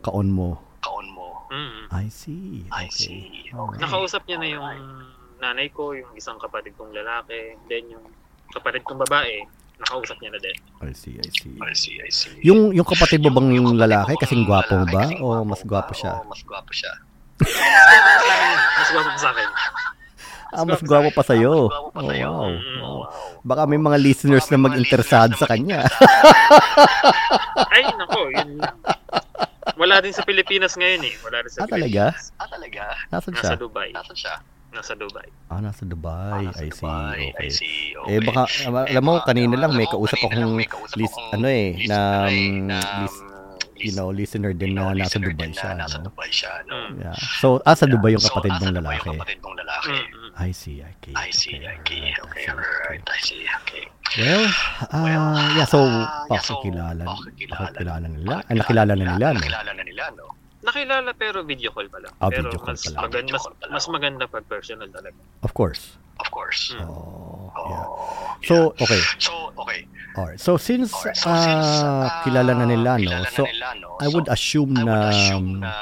Speaker 1: kaon mo.
Speaker 3: kaon mo.
Speaker 2: Mm.
Speaker 1: I see.
Speaker 3: I
Speaker 1: Okay.
Speaker 3: see.
Speaker 1: Alright.
Speaker 2: Nakausap niya na yung nanay ko, yung isang kapatid kong lalaki, then yung kapatid kong babae, nakausap niya na din.
Speaker 1: I see, I see.
Speaker 3: I see, I see.
Speaker 1: Yung yung kapatid mo bang
Speaker 3: Yung-
Speaker 1: lalaki kasing gwapo ba
Speaker 3: kasing
Speaker 1: o mas gwapo siya?
Speaker 3: O mas gwapo siya?
Speaker 2: Mas gwapo pa sa akin.
Speaker 1: Ah, mas gwapo pa sa'yo.
Speaker 3: Mas gwapo pa
Speaker 1: Oh, wow.
Speaker 2: Mm.
Speaker 1: wow. Baka may mga listeners
Speaker 3: Baka
Speaker 1: na
Speaker 3: may mga
Speaker 1: mag-interesado sa kanya.
Speaker 2: Ay, nako, yun lang. Wala din sa Pilipinas ngayon eh. Wala rin sa
Speaker 1: Ah, talaga?
Speaker 2: Pilipinas.
Speaker 3: Ah, talaga?
Speaker 1: Nasaan
Speaker 2: Nasa
Speaker 1: siya?
Speaker 2: Dubai.
Speaker 3: Nasaan siya?
Speaker 2: Nasa Dubai.
Speaker 1: Ah, nasa Dubai.
Speaker 3: Ah, nasa
Speaker 1: I see.
Speaker 3: Dubai.
Speaker 1: Okay.
Speaker 3: I see.
Speaker 1: Eh
Speaker 3: Okay.
Speaker 1: baka alam mo
Speaker 3: baka,
Speaker 1: kanina lang may kausap akong
Speaker 3: may kausap
Speaker 1: list ano eh
Speaker 3: list-
Speaker 1: na
Speaker 3: ano eh,
Speaker 1: um,
Speaker 3: na,
Speaker 1: list,
Speaker 3: um,
Speaker 1: you know listener din na nasa Dubai siya.
Speaker 3: na Nasa
Speaker 1: no?
Speaker 3: Dubai siya. No?
Speaker 2: Mm.
Speaker 1: Yeah. So ah sa Dubai yung kapatid mong lalaki.
Speaker 3: Kapatid mong lalaki.
Speaker 2: Mm, mm.
Speaker 1: I see. Okay.
Speaker 3: I see,
Speaker 1: okay,
Speaker 3: okay,
Speaker 1: alright, I
Speaker 3: okay,
Speaker 1: see,
Speaker 3: alright,
Speaker 1: okay.
Speaker 3: I see, okay.
Speaker 1: Well,
Speaker 3: Well,
Speaker 1: yeah, so
Speaker 3: yeah, so,
Speaker 1: pakikilala,
Speaker 3: pakikilala.
Speaker 1: pakikilala nila. Ah, nakilala na nila, no?
Speaker 3: Nakilala na nila, no?
Speaker 2: Nakilala pero video call pa lang.
Speaker 1: Ah,
Speaker 2: pero
Speaker 1: video call
Speaker 2: mas,
Speaker 1: pa lang.
Speaker 2: magan-
Speaker 3: Video
Speaker 2: mas,
Speaker 3: call pa lang.
Speaker 2: mas maganda pag personal talaga.
Speaker 1: Of course.
Speaker 3: Of course.
Speaker 2: Mm.
Speaker 1: Oh,
Speaker 3: Oh,
Speaker 1: yeah.
Speaker 3: yeah.
Speaker 1: So, okay.
Speaker 3: So, okay.
Speaker 1: Alright. So since
Speaker 3: Alright, so since,
Speaker 1: ah,
Speaker 3: ah,
Speaker 1: kilala na nila, no?
Speaker 3: kilala na
Speaker 1: So
Speaker 3: nila, no?
Speaker 1: I would
Speaker 3: So,
Speaker 1: assume
Speaker 3: I
Speaker 1: na
Speaker 3: would assume na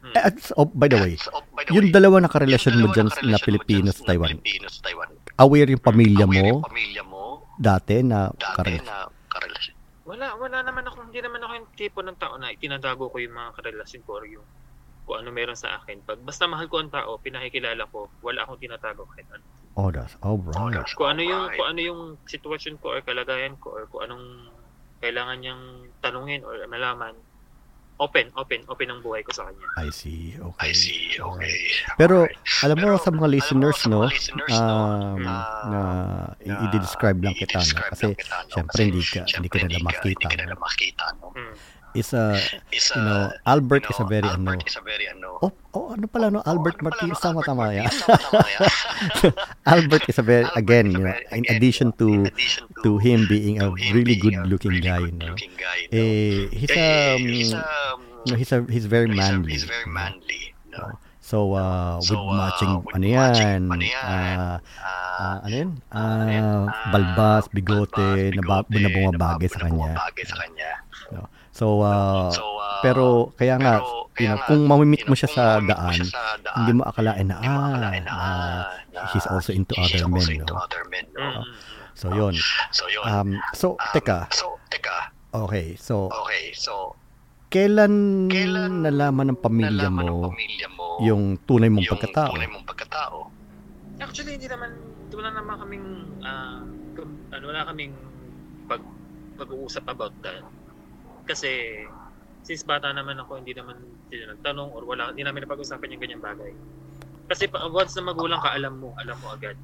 Speaker 2: Mm.
Speaker 1: Eh, at- oh, by the way,
Speaker 3: So, oh, by the
Speaker 1: yung
Speaker 3: way,
Speaker 1: dalawa na karelasyon mo
Speaker 3: dalawa
Speaker 1: dyan
Speaker 3: na
Speaker 1: na
Speaker 3: karelasyon
Speaker 1: Pilipino
Speaker 3: mo
Speaker 1: sa Taiwan,
Speaker 3: Pilipino sa Taiwan.
Speaker 1: aware yung pamilya
Speaker 3: Aware
Speaker 1: mo
Speaker 3: yung pamilya mo
Speaker 1: dati na
Speaker 3: dati
Speaker 1: karelasyon?
Speaker 3: na karelasyon.
Speaker 2: Wala, wala naman ako, hindi naman ako yung tipo ng tao na itinatago ko yung mga karelasyon ko or yung kung ano meron sa akin. Pag basta mahal ko ang tao, pinakikilala ko, wala akong tinatago kahit ano.
Speaker 1: Oh, that's all
Speaker 3: Oh,
Speaker 1: right.
Speaker 3: that's
Speaker 2: Kung ano yung
Speaker 3: alright.
Speaker 2: kung ano yung sitwasyon ko or kalagayan ko or kung anong kailangan niyang tanungin or malaman, open, open, open ang buhay ko sa kanya.
Speaker 1: I see. Okay.
Speaker 3: I see, okay.
Speaker 1: Alright. Pero,
Speaker 3: Alright.
Speaker 1: Alam mo
Speaker 3: Pero,
Speaker 1: sa mga
Speaker 3: alam mo,
Speaker 1: listeners,
Speaker 3: sa mga
Speaker 1: no?
Speaker 3: listeners, no,
Speaker 1: Um,
Speaker 3: ah,
Speaker 1: na i- i-describe lang kita, no? Kasi
Speaker 3: lang kita, no?
Speaker 1: syempre
Speaker 3: Kasi
Speaker 1: hindi ka- hindi ka
Speaker 3: syempre
Speaker 1: nila makita,
Speaker 3: Hindi ka
Speaker 1: no?
Speaker 3: nila makita, no?
Speaker 2: Mm.
Speaker 1: Is a,
Speaker 3: Is
Speaker 1: you
Speaker 3: a,
Speaker 1: know, Albert
Speaker 3: you
Speaker 1: is a
Speaker 3: know,
Speaker 1: very,
Speaker 3: Albert
Speaker 1: ano,
Speaker 3: is a very, ano,
Speaker 1: oh, oh, ano pala, no? Albert
Speaker 3: ano pala,
Speaker 1: Martinez,
Speaker 3: no?
Speaker 1: tama,
Speaker 3: Albert
Speaker 1: tama, yeah. (laughs) Albert is a very,
Speaker 3: Albert
Speaker 1: again,
Speaker 3: a
Speaker 1: you know, in addition
Speaker 3: in
Speaker 1: to,
Speaker 3: addition
Speaker 1: to him being a
Speaker 3: to him
Speaker 1: really
Speaker 3: being
Speaker 1: good
Speaker 3: a
Speaker 1: looking
Speaker 3: really
Speaker 1: guy,
Speaker 3: good
Speaker 1: no?
Speaker 3: looking guy, no?
Speaker 1: Eh, he's
Speaker 3: Eh,
Speaker 1: um,
Speaker 3: he's, um,
Speaker 1: no, he's a, he's very
Speaker 3: a-
Speaker 1: manly.
Speaker 3: He's very
Speaker 1: no?
Speaker 3: manly, no?
Speaker 1: So, uh, with
Speaker 3: So, uh,
Speaker 1: matching,
Speaker 3: with
Speaker 1: ano yan,
Speaker 3: ano yan,
Speaker 1: ah,
Speaker 3: Ah,
Speaker 1: ah, ano yan,
Speaker 3: ano yan?
Speaker 1: ah,
Speaker 3: Ah,
Speaker 1: balbas, bigote,
Speaker 3: balbas,
Speaker 1: na, ba,
Speaker 3: bigote,
Speaker 1: na bumabagay sa kanya.
Speaker 3: sa kanya.
Speaker 1: So, uh,
Speaker 3: So, ah,
Speaker 1: pero, kaya nga,
Speaker 3: pero,
Speaker 1: you know,
Speaker 3: kaya nga,
Speaker 1: kung mamimit
Speaker 3: you
Speaker 1: mo
Speaker 3: know,
Speaker 1: siya
Speaker 3: kung
Speaker 1: sa
Speaker 3: mamimit mo
Speaker 1: daan,
Speaker 3: siya sa daan,
Speaker 1: hindi mo akalain na, ah,
Speaker 3: akalain na,
Speaker 1: na
Speaker 3: na
Speaker 1: he's also into
Speaker 3: he's
Speaker 1: other
Speaker 3: also
Speaker 1: men,
Speaker 3: into
Speaker 1: no?
Speaker 3: other men, no?
Speaker 2: Mm.
Speaker 1: So, yun.
Speaker 3: So, yun.
Speaker 1: Um, so,
Speaker 3: Um,
Speaker 1: teka,
Speaker 3: So, teka.
Speaker 1: okay, so,
Speaker 3: Okay, so,
Speaker 1: kailan
Speaker 3: kailan
Speaker 1: nalaman ng pamilya
Speaker 3: nalaman ng
Speaker 1: mo
Speaker 3: pamilya mo
Speaker 1: yung tunay mong
Speaker 3: yung
Speaker 1: pagkatao?
Speaker 3: tunay mong pagkatao?
Speaker 2: Actually, hindi naman, wala naman kaming, ah, kum- ano, wala kaming pag, pag-uusap about that. Kasi, since bata naman ako, hindi naman sila nagtanong or wala, hindi namin napag-usapan yung ganyang bagay. Kasi once na magulang ka, alam mo, alam mo agad.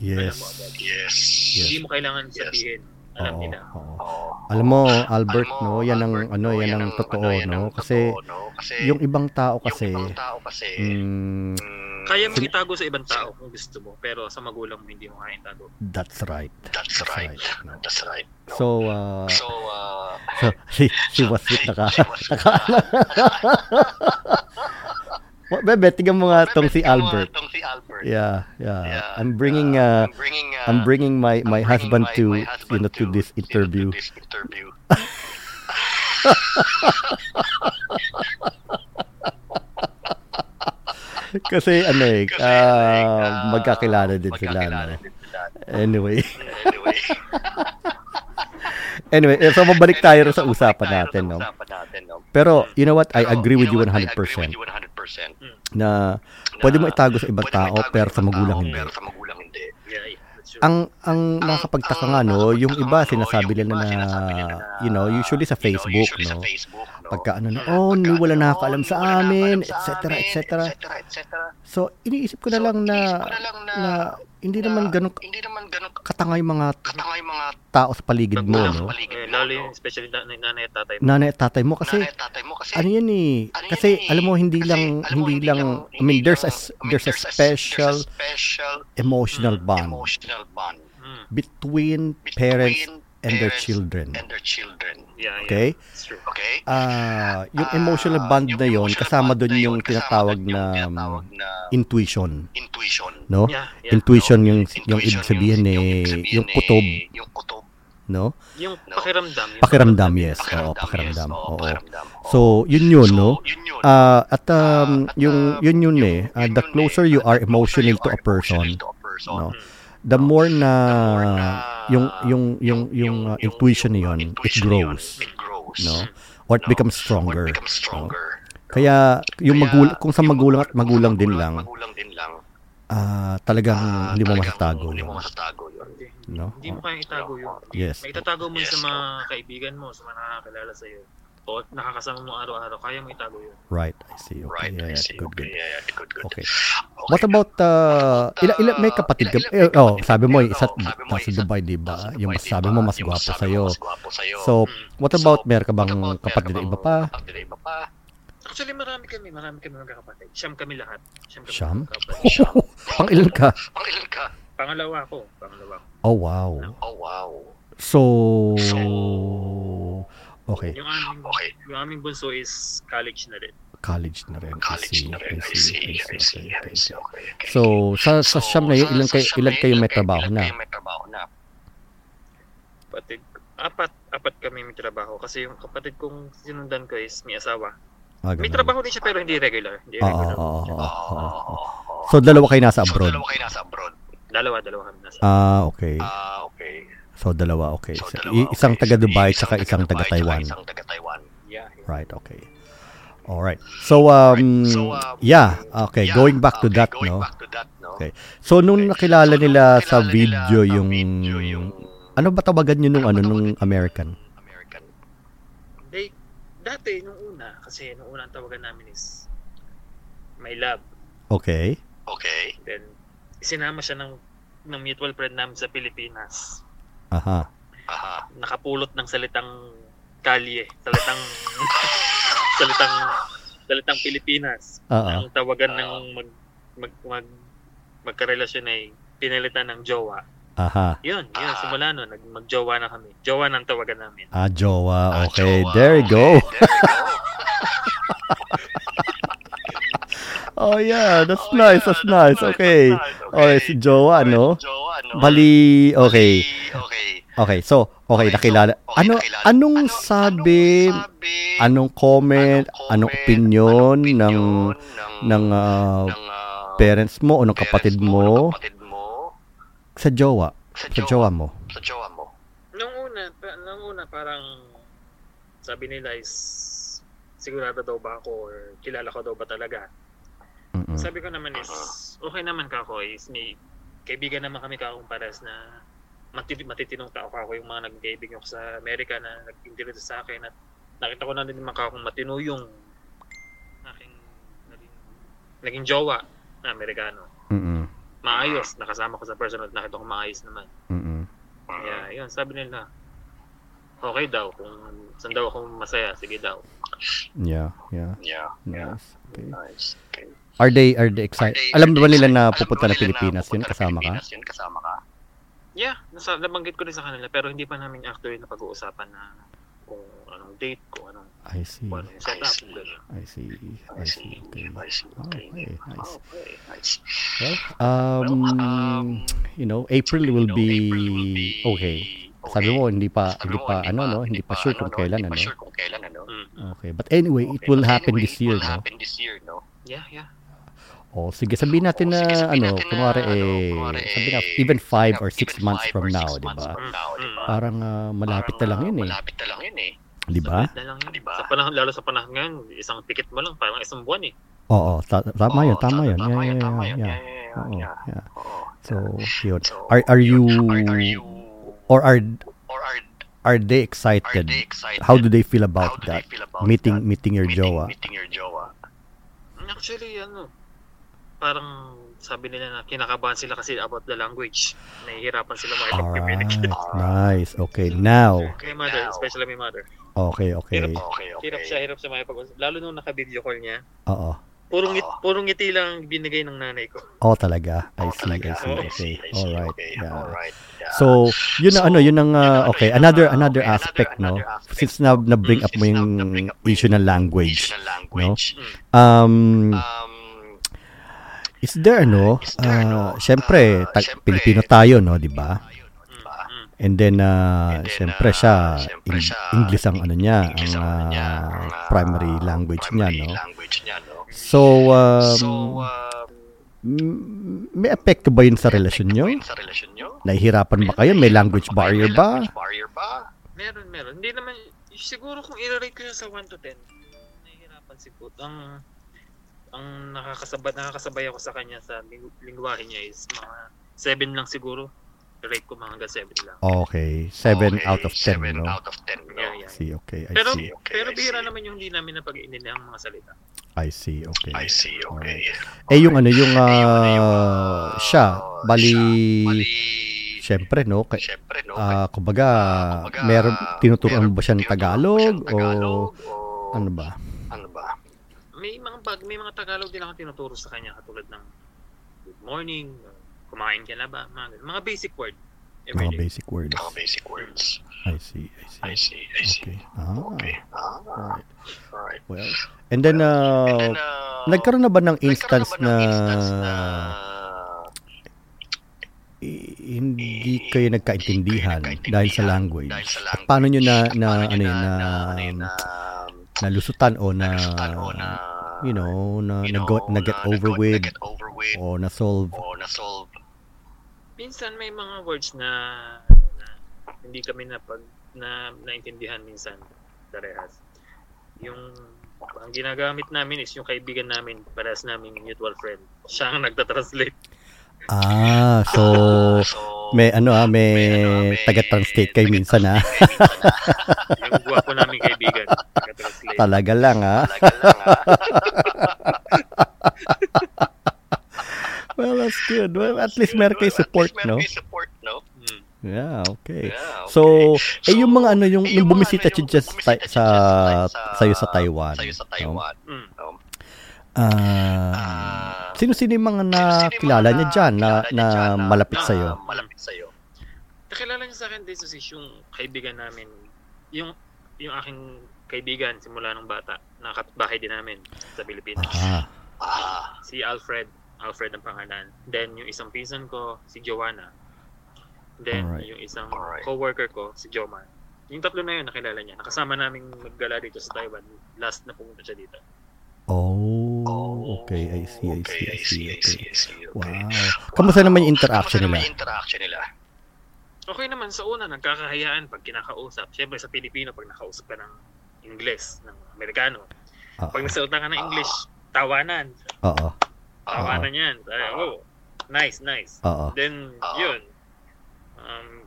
Speaker 1: Yes.
Speaker 2: Alam mo agad.
Speaker 3: Yes.
Speaker 1: Yes.
Speaker 2: Hindi mo kailangan sabihin. Alam
Speaker 1: Oo,
Speaker 2: nila.
Speaker 1: oo. Alam mo, Albert,
Speaker 3: Alam mo,
Speaker 1: no, yan ang
Speaker 3: Albert,
Speaker 1: ano,
Speaker 3: no,
Speaker 1: yan ang totoo,
Speaker 3: ano, yan
Speaker 1: no?
Speaker 3: ang
Speaker 1: Kasi
Speaker 3: totoo, no? Kasi
Speaker 1: yung ibang tao kasi
Speaker 3: yung ibang tao kasi
Speaker 1: mm,
Speaker 3: mm,
Speaker 2: Kaya mo
Speaker 1: Sin-
Speaker 2: itago sa ibang tao kung gusto mo, pero sa magulang mo hindi mo kaya itago.
Speaker 1: that's right.
Speaker 3: that's
Speaker 1: That's
Speaker 3: right.
Speaker 1: right. No.
Speaker 3: That's right. No?
Speaker 1: So, uh,
Speaker 3: so uh, (laughs)
Speaker 1: si, si naka,
Speaker 3: si Waswit
Speaker 1: naka, Wa- (laughs) Bebe, tingnan mo nga tong si Albert.
Speaker 3: Tong si Albert.
Speaker 1: Yeah, yeah.
Speaker 3: Yeah,
Speaker 1: I'm bringing, uh,
Speaker 3: I'm bringing, uh,
Speaker 1: I'm bringing my,
Speaker 3: I'm
Speaker 1: my
Speaker 3: bringing
Speaker 1: husband
Speaker 3: my-
Speaker 1: to,
Speaker 3: my
Speaker 1: you
Speaker 3: husband
Speaker 1: know, to this
Speaker 3: you know,
Speaker 1: interview.
Speaker 3: to this interview. (laughs)
Speaker 1: Kasi ano eh,
Speaker 3: Kasi, like, uh,
Speaker 1: magkakilala din sila.
Speaker 3: magkakilala
Speaker 1: No?
Speaker 3: din sila.
Speaker 1: Anyway,
Speaker 3: Anyway. (laughs)
Speaker 1: anyway, eh, so mabalik tayo
Speaker 3: Anyway,
Speaker 1: sa usapan natin, no?
Speaker 3: usapan natin, no?
Speaker 1: Pero, you know what, I agree with you
Speaker 3: know what?
Speaker 1: 100%
Speaker 3: I agree with you 100%.
Speaker 1: na
Speaker 3: na
Speaker 1: pwede mo itago sa ibang tao, pero
Speaker 3: sa
Speaker 1: magulang hindi.
Speaker 3: Pero sa magulang hindi.
Speaker 2: Yeah, yeah. That's true.
Speaker 1: Ang ang nakakapagtaka nga no, yung iba sinasabi nila na,
Speaker 3: na,
Speaker 1: you know, usually sa Facebook,
Speaker 3: sa
Speaker 1: no. Pagka ano na,
Speaker 3: Mm,
Speaker 1: oh, ni wala
Speaker 3: ano,
Speaker 1: sa
Speaker 3: wala
Speaker 1: amin,
Speaker 3: nakakaalam sa
Speaker 1: etc.,
Speaker 3: amin,
Speaker 1: etc.
Speaker 3: etc..
Speaker 1: So, na na,
Speaker 3: iniisip ko na lang na,
Speaker 1: na hindi
Speaker 3: na
Speaker 1: naman ganun
Speaker 3: hindi naman ganun
Speaker 1: katanga yung mga
Speaker 3: katanga yung mga
Speaker 1: tao sa paligid mo, no?
Speaker 3: sa paligid
Speaker 2: Eh, lalo yung especially na, nanay at tatay mo.
Speaker 1: Nanay at tatay mo kasi
Speaker 3: Nanay at tatay mo kasi
Speaker 1: ano yan eh,
Speaker 3: ano
Speaker 1: kasi
Speaker 3: yan eh,
Speaker 1: alam mo hindi
Speaker 3: kasi
Speaker 1: lang
Speaker 3: mo,
Speaker 1: hindi lang I mean
Speaker 3: hindi
Speaker 1: there's a
Speaker 3: lang- I mean,
Speaker 1: there's a
Speaker 3: there's
Speaker 1: special
Speaker 3: there's a special
Speaker 1: emotional bond
Speaker 3: emotional bond
Speaker 2: Mm.
Speaker 1: between
Speaker 3: between
Speaker 1: parents and their children.
Speaker 3: and their children.
Speaker 2: Yeah, yeah.
Speaker 1: Okay?
Speaker 2: That's true.
Speaker 3: Okay?
Speaker 1: Ah, yung
Speaker 3: Ah,
Speaker 1: emotional bond
Speaker 3: yung
Speaker 1: na yon kasama doon yung
Speaker 3: yun,
Speaker 1: tinatawag
Speaker 3: yung
Speaker 1: na
Speaker 3: tinatawag na
Speaker 1: intuition,
Speaker 3: intuition.
Speaker 1: no?
Speaker 2: Yeah, yeah.
Speaker 1: Intuition yung
Speaker 3: Intuition
Speaker 1: yung ibig sabihin
Speaker 3: yung,
Speaker 1: eh
Speaker 3: ibig sabihin
Speaker 1: yung kutob,
Speaker 3: eh, yung kutob.
Speaker 1: no?
Speaker 2: Yung
Speaker 3: No?
Speaker 2: pakiramdam. Yung
Speaker 1: Pakiramdam, yes.
Speaker 3: Pakiramdam,
Speaker 1: Oo, pakiramdam.
Speaker 3: yes. Oo, pakiramdam. Oo.
Speaker 1: So, yun yun,
Speaker 3: So,
Speaker 1: no?
Speaker 3: yun yun.
Speaker 1: Ah, at um,
Speaker 3: Ah, at,
Speaker 1: yung
Speaker 3: um,
Speaker 1: yun yun
Speaker 3: yung-
Speaker 1: eh,
Speaker 3: yun
Speaker 1: the
Speaker 3: yun
Speaker 1: closer
Speaker 3: eh,
Speaker 1: you
Speaker 3: ah,
Speaker 1: are
Speaker 3: the closer
Speaker 1: emotional
Speaker 3: you
Speaker 1: to a
Speaker 3: are
Speaker 1: person,
Speaker 3: emotional to a person,
Speaker 1: no?
Speaker 2: Mm.
Speaker 1: The more na
Speaker 3: the more na
Speaker 1: yung yung yung yung uh, intuition na yun, it grows,
Speaker 3: it grows.
Speaker 1: no? Or it
Speaker 3: No?
Speaker 1: becomes
Speaker 3: Or it
Speaker 1: stronger.
Speaker 3: becomes stronger.
Speaker 1: Kaya yung
Speaker 3: Kaya,
Speaker 1: magulang kung sa magulang at
Speaker 3: sa
Speaker 1: magulang din lang,
Speaker 3: magulang din lang,
Speaker 1: ah talagang
Speaker 3: ah,
Speaker 1: hindi mo masatago
Speaker 3: Hindi
Speaker 1: yun.
Speaker 3: mo masatago yun.
Speaker 1: No?
Speaker 2: hindi mo kayang itago yun.
Speaker 1: Yes.
Speaker 2: May itatago mo yun sa
Speaker 3: Yes.
Speaker 2: mga kaibigan mo, sa mga nakakilala sa'yo. O nakakasama mo araw-araw, kaya mo itago yun.
Speaker 1: Right, I see. Okay,
Speaker 3: Right,
Speaker 1: yeah,
Speaker 3: I
Speaker 1: yeah,
Speaker 3: see.
Speaker 1: good,
Speaker 3: Okay,
Speaker 1: good.
Speaker 3: yeah, yeah, good, good.
Speaker 1: Okay.
Speaker 3: Okay.
Speaker 1: What about uh, ila, ila, may kapatid ka? Eh, oh, sabi mo, isa,
Speaker 3: oh, sabi mo,
Speaker 1: nasa Dubai, di ba? Yung mas sabi mo, mas gwapo sa'yo. So, what about,
Speaker 3: So,
Speaker 1: meron ka bang kapatid
Speaker 3: ka
Speaker 1: na iba pa?
Speaker 3: Kapatid na iba pa?
Speaker 2: Actually, marami kami, marami kami magkakapatid. Siyam kami lahat. Siyam kami
Speaker 1: Siyam?
Speaker 3: Siyam. (laughs)
Speaker 1: Pang ilan ka?
Speaker 3: Pang ilan ka?
Speaker 2: Pangalawa ako, pangalawa.
Speaker 1: Oh, wow.
Speaker 3: Oh, wow.
Speaker 1: So,
Speaker 3: So,
Speaker 1: okay.
Speaker 2: Yung aming,
Speaker 3: Okay.
Speaker 2: yung aming bunso is college na rin.
Speaker 1: College na rin. I
Speaker 3: College
Speaker 1: see,
Speaker 3: na rin.
Speaker 1: I see, I see,
Speaker 3: I
Speaker 1: okay,
Speaker 3: see,
Speaker 1: okay. So, sa, sa
Speaker 3: So,
Speaker 1: siyam na yun, ilan, kayo,
Speaker 3: siyam
Speaker 1: ilan kayo may trabaho
Speaker 3: kayo-
Speaker 1: na?
Speaker 3: ilan may trabaho na?
Speaker 2: Kapatid, apat, apat kami may trabaho. Kasi yung kapatid kong sinundan ko is may asawa.
Speaker 1: Ah,
Speaker 2: May trabaho din siya pero hindi regular. Hindi regular.
Speaker 1: oo, oo, oo,
Speaker 3: Oo,
Speaker 1: oo.
Speaker 3: oo, oo.
Speaker 1: So, dalawa kayo nasa
Speaker 3: So,
Speaker 1: abroad?
Speaker 3: dalawa kayo nasa abroad.
Speaker 2: Dalawa, dalawa kami nasa.
Speaker 1: Ah, okay.
Speaker 3: Ah, okay.
Speaker 1: So, dalawa, okay.
Speaker 3: So,
Speaker 1: So,
Speaker 3: dalawa,
Speaker 1: i- isang
Speaker 3: okay.
Speaker 1: taga
Speaker 3: So,
Speaker 1: Dubai, tsaka isang taga Taiwan.
Speaker 3: Isang taga Taiwan.
Speaker 2: yeah, yeah.
Speaker 1: Right, okay. All right. So, um,
Speaker 3: So, um,
Speaker 1: yeah, okay,
Speaker 3: Yeah,
Speaker 1: going back to
Speaker 3: okay,
Speaker 1: that,
Speaker 3: going
Speaker 1: no?
Speaker 3: back to that, no?
Speaker 1: Okay. So, nung nakilala
Speaker 3: So,
Speaker 1: nila
Speaker 3: nung
Speaker 1: sa
Speaker 3: nakilala nila
Speaker 1: video
Speaker 3: sa
Speaker 1: yung,
Speaker 3: video yung
Speaker 1: ano ba tawagan nyo nung,
Speaker 3: Ano
Speaker 1: ano, nung? American?
Speaker 3: American.
Speaker 2: They, dati, nung una, kasi nung una ang tawagan namin is My Love.
Speaker 1: Okay.
Speaker 3: Okay.
Speaker 2: Then, sinama siya ng, ng mutual friend namin sa Pilipinas.
Speaker 1: Aha.
Speaker 3: Aha.
Speaker 2: Nakapulot ng salitang kalye, salitang (laughs) salitang salitang Pilipinas.
Speaker 1: Oo.
Speaker 2: Ang tawagan ng mag mag, mag magkarelasyon ay pinalitan ng jowa.
Speaker 1: Aha.
Speaker 2: Yun, yun,
Speaker 3: Ah.
Speaker 2: simula nun, nag, magjowa na kami. Jowa ng tawagan namin.
Speaker 1: Ah, jowa.
Speaker 3: Ah,
Speaker 1: Okay.
Speaker 3: jowa.
Speaker 1: There you
Speaker 3: Okay,
Speaker 1: go.
Speaker 3: There you go. (laughs)
Speaker 1: Oh, yeah. That's
Speaker 3: Oh,
Speaker 1: nice.
Speaker 3: yeah,
Speaker 1: That's nice. Okay.
Speaker 3: that's nice,
Speaker 1: Okay, si jowa,
Speaker 3: Okay,
Speaker 1: no?
Speaker 3: si Jowa, no?
Speaker 1: Bali, okay.
Speaker 3: Bali, okay.
Speaker 1: So, okay,
Speaker 3: Okay, so,
Speaker 1: nakilala.
Speaker 3: okay,
Speaker 1: Ano,
Speaker 3: nakilala.
Speaker 1: anong
Speaker 3: Ano-
Speaker 1: sabi,
Speaker 3: anong sabi,
Speaker 1: anong comment, anong
Speaker 3: comment,
Speaker 1: opinion
Speaker 3: anong
Speaker 1: ng,
Speaker 3: opinion
Speaker 1: ng ah,
Speaker 3: ng, ah,
Speaker 1: parents mo o ng
Speaker 3: parents
Speaker 1: kapatid
Speaker 3: ng
Speaker 1: mo
Speaker 3: kapatid mo
Speaker 1: sa jowa,
Speaker 3: sa
Speaker 1: sa jowa mo?
Speaker 3: Sa jowa mo.
Speaker 2: Nung una, pa- nung una parang sabi nila is sigurado daw ba ako or kilala ko daw ba talaga.
Speaker 1: Mm-mm.
Speaker 2: Sabi ko naman is okay naman ka ako is may kaibigan naman kami kakong pares na matiti- matitinong tao ka ako yung mga nagkaibigan ko sa Amerika na nag-interview sa akin at nakita ko na din naman kakong matino yung aking naging, naging jowa. na Amerikano.
Speaker 1: Mm-mm.
Speaker 2: Maayos, nakasama ko sa personal, nakita ko maayos naman.
Speaker 1: Mm-mm.
Speaker 2: Kaya yun, sabi nila, okay daw, kung saan daw ako masaya, sige daw.
Speaker 1: Yeah, yeah.
Speaker 3: Yeah. Yeah.
Speaker 1: Nice. Okay.
Speaker 3: Nice. Okay.
Speaker 1: Are they are they excited?
Speaker 3: Are they-
Speaker 1: Alam
Speaker 3: are
Speaker 1: ba
Speaker 3: they
Speaker 1: nila na
Speaker 3: Alam
Speaker 1: pupunta
Speaker 3: ba
Speaker 1: ng
Speaker 3: nila
Speaker 1: Pilipinas yun? Kasama ka?
Speaker 3: Pilipinas yun? Kasama ka?
Speaker 2: Yeah, nasa, nabanggit ko rin sa kanila, pero hindi pa namin actually na pag-uusapan na kung anong date, kung anong,
Speaker 1: I see.
Speaker 2: kung anong setup.
Speaker 3: I see.
Speaker 1: I see. I
Speaker 3: I
Speaker 1: see. Okay.
Speaker 3: I see. Okay.
Speaker 1: Okay, nice.
Speaker 3: Okay. Nice.
Speaker 1: Well, um,
Speaker 3: um,
Speaker 1: you know, April will
Speaker 3: you know,
Speaker 1: be
Speaker 3: April will be
Speaker 1: okay. Sabi mo hindi pa
Speaker 3: Sabi
Speaker 1: hindi pa ano no, hindi pa sure
Speaker 3: ano,
Speaker 1: kung kailan
Speaker 3: Hindi
Speaker 1: ano.
Speaker 3: pa sure kung kailan ano.
Speaker 2: Mm.
Speaker 1: Okay, but anyway, it
Speaker 3: Okay,
Speaker 1: will
Speaker 3: but
Speaker 1: happen
Speaker 3: anyway,
Speaker 1: this year,
Speaker 3: It will
Speaker 1: no?
Speaker 3: happen this year, no?
Speaker 2: Yeah, yeah.
Speaker 1: Oh, sige, sabihin natin
Speaker 3: Oh,
Speaker 1: na
Speaker 3: sige, sabihin
Speaker 1: ano,
Speaker 3: natin na,
Speaker 1: kunwari
Speaker 3: ano,
Speaker 1: eh,
Speaker 3: kunwari
Speaker 1: sabihin na
Speaker 3: eh,
Speaker 1: even 5 or
Speaker 3: even
Speaker 1: 6 months
Speaker 3: five
Speaker 1: from
Speaker 3: or
Speaker 1: now,
Speaker 3: six
Speaker 1: 'di
Speaker 3: months
Speaker 1: ba?
Speaker 3: from now, di ba?
Speaker 1: Parang ah, malapit na lang yun eh,
Speaker 3: Malapit na lang yun eh.
Speaker 1: 'di ba?
Speaker 2: Na.
Speaker 3: Diba?
Speaker 2: Sa panahon, lalo sa panahon ngayon, isang ticket mo lang, parang isang buwan eh.
Speaker 1: Oo, ta- tama 'yun, tama 'yun.
Speaker 3: Tama
Speaker 1: Yeah,
Speaker 3: yun,
Speaker 1: yeah,
Speaker 3: tama
Speaker 1: yeah.
Speaker 3: yun.
Speaker 1: yeah.
Speaker 3: Yeah, yeah.
Speaker 1: So, yun. Are are you
Speaker 3: Are, are
Speaker 1: or are
Speaker 3: or are,
Speaker 1: are they
Speaker 3: are
Speaker 1: excited?
Speaker 3: they excited?
Speaker 1: How do they feel
Speaker 3: How
Speaker 1: about
Speaker 3: they
Speaker 1: that?
Speaker 3: feel about
Speaker 1: Meeting
Speaker 3: that?
Speaker 1: meeting your
Speaker 3: meeting,
Speaker 1: jowa.
Speaker 3: Meeting your jowa.
Speaker 2: Actually, ano, parang sabi nila na kinakabahan sila kasi about the language. Nahihirapan sila makipag-communicate.
Speaker 1: Nice. Okay. Now.
Speaker 2: Kay mother,
Speaker 3: Now.
Speaker 2: especially my mother.
Speaker 1: Okay, okay.
Speaker 2: Hirap.
Speaker 3: Okay, okay.
Speaker 2: Hirap siya, hirap siya makipag-usap. Lalo nung naka-video call niya.
Speaker 1: Oo.
Speaker 2: Purong, ngit, purong ngiti lang binigay ng nanay ko.
Speaker 1: Oh, talaga. I
Speaker 3: Oh,
Speaker 1: see,
Speaker 3: talaga.
Speaker 1: I see.
Speaker 2: Oh,
Speaker 1: Okay.
Speaker 3: I see,
Speaker 1: All right.
Speaker 3: okay,
Speaker 1: Yeah.
Speaker 3: alright, yeah.
Speaker 1: So, yun na
Speaker 3: So,
Speaker 1: ano, yun ang uh,
Speaker 3: ang ano,
Speaker 1: okay, another
Speaker 3: uh,
Speaker 1: another
Speaker 3: okay,
Speaker 1: aspect, no.
Speaker 3: another aspect,
Speaker 1: Since na na bring up mo yung
Speaker 3: na- up
Speaker 1: issue ng language,
Speaker 3: issue ng language,
Speaker 1: um
Speaker 3: um,
Speaker 1: is there ano, uh, syempre,
Speaker 3: uh,
Speaker 1: ta-
Speaker 3: syempre,
Speaker 1: Pilipino tayo, no, 'di ba?
Speaker 3: diba?
Speaker 2: Mm.
Speaker 1: And then uh,
Speaker 3: And then,
Speaker 1: syempre
Speaker 3: uh,
Speaker 1: siya
Speaker 3: syempre siya,
Speaker 1: English ang ano niya,
Speaker 3: English
Speaker 1: ang
Speaker 3: niya,
Speaker 1: uh,
Speaker 3: ang, uh,
Speaker 1: primary language niya,
Speaker 3: primary
Speaker 1: no.
Speaker 3: language niya, no?
Speaker 1: So, um,
Speaker 3: so, um,
Speaker 1: m- may epekto ba yun sa relasyon nyo?
Speaker 3: sa relasyon nyo?
Speaker 1: Nahihirapan ba kayo? May language barrier
Speaker 3: May
Speaker 1: ba?
Speaker 3: language barrier ba?
Speaker 2: Meron, meron. Hindi naman, siguro kung i-rate ko sa 1 to 10, nahihirapan si Put. Ang, ang nakakasabay, nakakasabay ako sa kanya sa ling- lingwahe niya is mga 7 lang siguro. Rate ko mga hanggang 7 lang.
Speaker 1: Okay, 7
Speaker 3: Okay,
Speaker 1: out of 10,
Speaker 3: seven
Speaker 1: no?
Speaker 3: out of 10, no?
Speaker 2: Yeah, yeah.
Speaker 1: I see, okay, I
Speaker 2: Pero,
Speaker 1: see.
Speaker 3: okay,
Speaker 2: pero bihira naman yung hindi namin napag-iintindihan ang mga salita.
Speaker 1: I see, okay.
Speaker 3: I see, okay.
Speaker 1: Eh, yung ano, yung,
Speaker 3: Eh, yung yung,
Speaker 1: ah, siya, bali,
Speaker 3: siya, bali,
Speaker 1: syempre, no? Kay,
Speaker 3: syempre, no?
Speaker 1: ah, kumbaga,
Speaker 3: kumbaga,
Speaker 1: meron, tinuturuan
Speaker 3: meron-
Speaker 1: ba siya ng Tagalog?
Speaker 3: ba siya ng
Speaker 1: O,
Speaker 3: Tagalog? O,
Speaker 1: ba?
Speaker 3: ano ba?
Speaker 2: May mga bag, may mga Tagalog din ako tinuturo sa kanya katulad ng good morning, kumain ka na ba, mga, ganun. mga basic word.
Speaker 1: Mga
Speaker 2: Everyday.
Speaker 1: basic words.
Speaker 3: Mga basic words.
Speaker 1: I see, I see.
Speaker 3: I see, I see.
Speaker 1: Okay. Ah,
Speaker 3: Okay. Ah,
Speaker 1: alright.
Speaker 3: alright.
Speaker 1: Well, and then, uh,
Speaker 3: And then, uh,
Speaker 1: nagkaroon na ba ng
Speaker 3: nagkaroon
Speaker 1: instance
Speaker 3: ba ng
Speaker 1: na,
Speaker 3: instance na
Speaker 1: hindi kayo nagkaintindihan
Speaker 3: kayo
Speaker 1: dahil sa language?
Speaker 3: dahil sa
Speaker 1: At paano nyo na,
Speaker 3: At
Speaker 1: na
Speaker 3: paano
Speaker 1: ano yun, na,
Speaker 3: ano yun, na,
Speaker 1: nalusutan o na,
Speaker 3: nalusutan o na,
Speaker 1: you know, na,
Speaker 3: you
Speaker 1: na,
Speaker 3: know,
Speaker 1: go, na get
Speaker 3: na-
Speaker 1: over
Speaker 3: na-
Speaker 1: with
Speaker 3: over with
Speaker 1: o na-solve?
Speaker 3: o na-solve.
Speaker 2: Minsan may mga words na, na hindi kami na pag na naintindihan minsan parehas. Yung ang ginagamit namin is yung kaibigan namin, parehas namin mutual friend. Siya ang nagta-translate.
Speaker 1: Ah, so,
Speaker 3: So,
Speaker 1: may ano ah, may,
Speaker 3: may ano, may
Speaker 1: taga-translate kayo minsan ah.
Speaker 3: taga-translate kayo minsan, ah.
Speaker 2: Yung gwapo namin kaibigan.
Speaker 1: Talaga lang ah.
Speaker 3: Talaga lang, ah. (laughs)
Speaker 1: Well, that's good. Well, at least meron kayo support, no?
Speaker 3: support, no?
Speaker 2: Mm.
Speaker 1: Yeah, okay.
Speaker 3: Yeah, okay.
Speaker 1: So, eh yung mga ano, yung,
Speaker 3: eh,
Speaker 1: yung
Speaker 3: mga
Speaker 1: bumisita
Speaker 3: ano,
Speaker 1: siya
Speaker 3: bumisita
Speaker 1: sa, sa,
Speaker 3: sa-
Speaker 1: sa'yo sa Taiwan.
Speaker 3: Sa'yo sa
Speaker 1: no?
Speaker 3: Taiwan.
Speaker 2: Mm.
Speaker 1: Ah,
Speaker 3: Ah,
Speaker 1: sino-sino yung mga nakilala niya dyan na, na
Speaker 3: dyan
Speaker 1: malapit
Speaker 2: na-
Speaker 1: sa'yo?
Speaker 3: malapit sa'yo.
Speaker 2: Nakilala niya sa akin din is yung kaibigan namin. Yung yung aking kaibigan simula nung bata, nakapitbahay din namin sa Pilipinas.
Speaker 1: Ah,
Speaker 3: Ah,
Speaker 2: Si Alfred, Alfred ang pangalan. Then yung isang pinsan ko, si Joanna. Then
Speaker 1: Alright.
Speaker 2: yung isang
Speaker 3: Alright.
Speaker 2: co-worker ko, si Jomar. Yung tatlo na yun, nakilala niya. Nakasama namin maggala dito sa Taiwan. Last na pumunta siya dito.
Speaker 1: Oh, okay. I see, I
Speaker 3: okay,
Speaker 1: see, I see.
Speaker 3: I see,
Speaker 1: Okay.
Speaker 3: I see, okay.
Speaker 1: Wow. Kamusta naman yung interaction
Speaker 3: Kamusta naman
Speaker 1: nila?
Speaker 3: yung interaction nila?
Speaker 2: Okay naman sa una, nagkakahayaan pag kinakausap. Siyempre sa Pilipino, pag nakausap ka ng Ingles, ng Amerikano.
Speaker 1: Oo.
Speaker 2: Pag nagsalita ka ng English, tawanan.
Speaker 1: Oo.
Speaker 2: Tawanan yan. Sabi, oh, nice, nice.
Speaker 1: Oo.
Speaker 2: Then,
Speaker 3: Oo.
Speaker 2: yun. Um,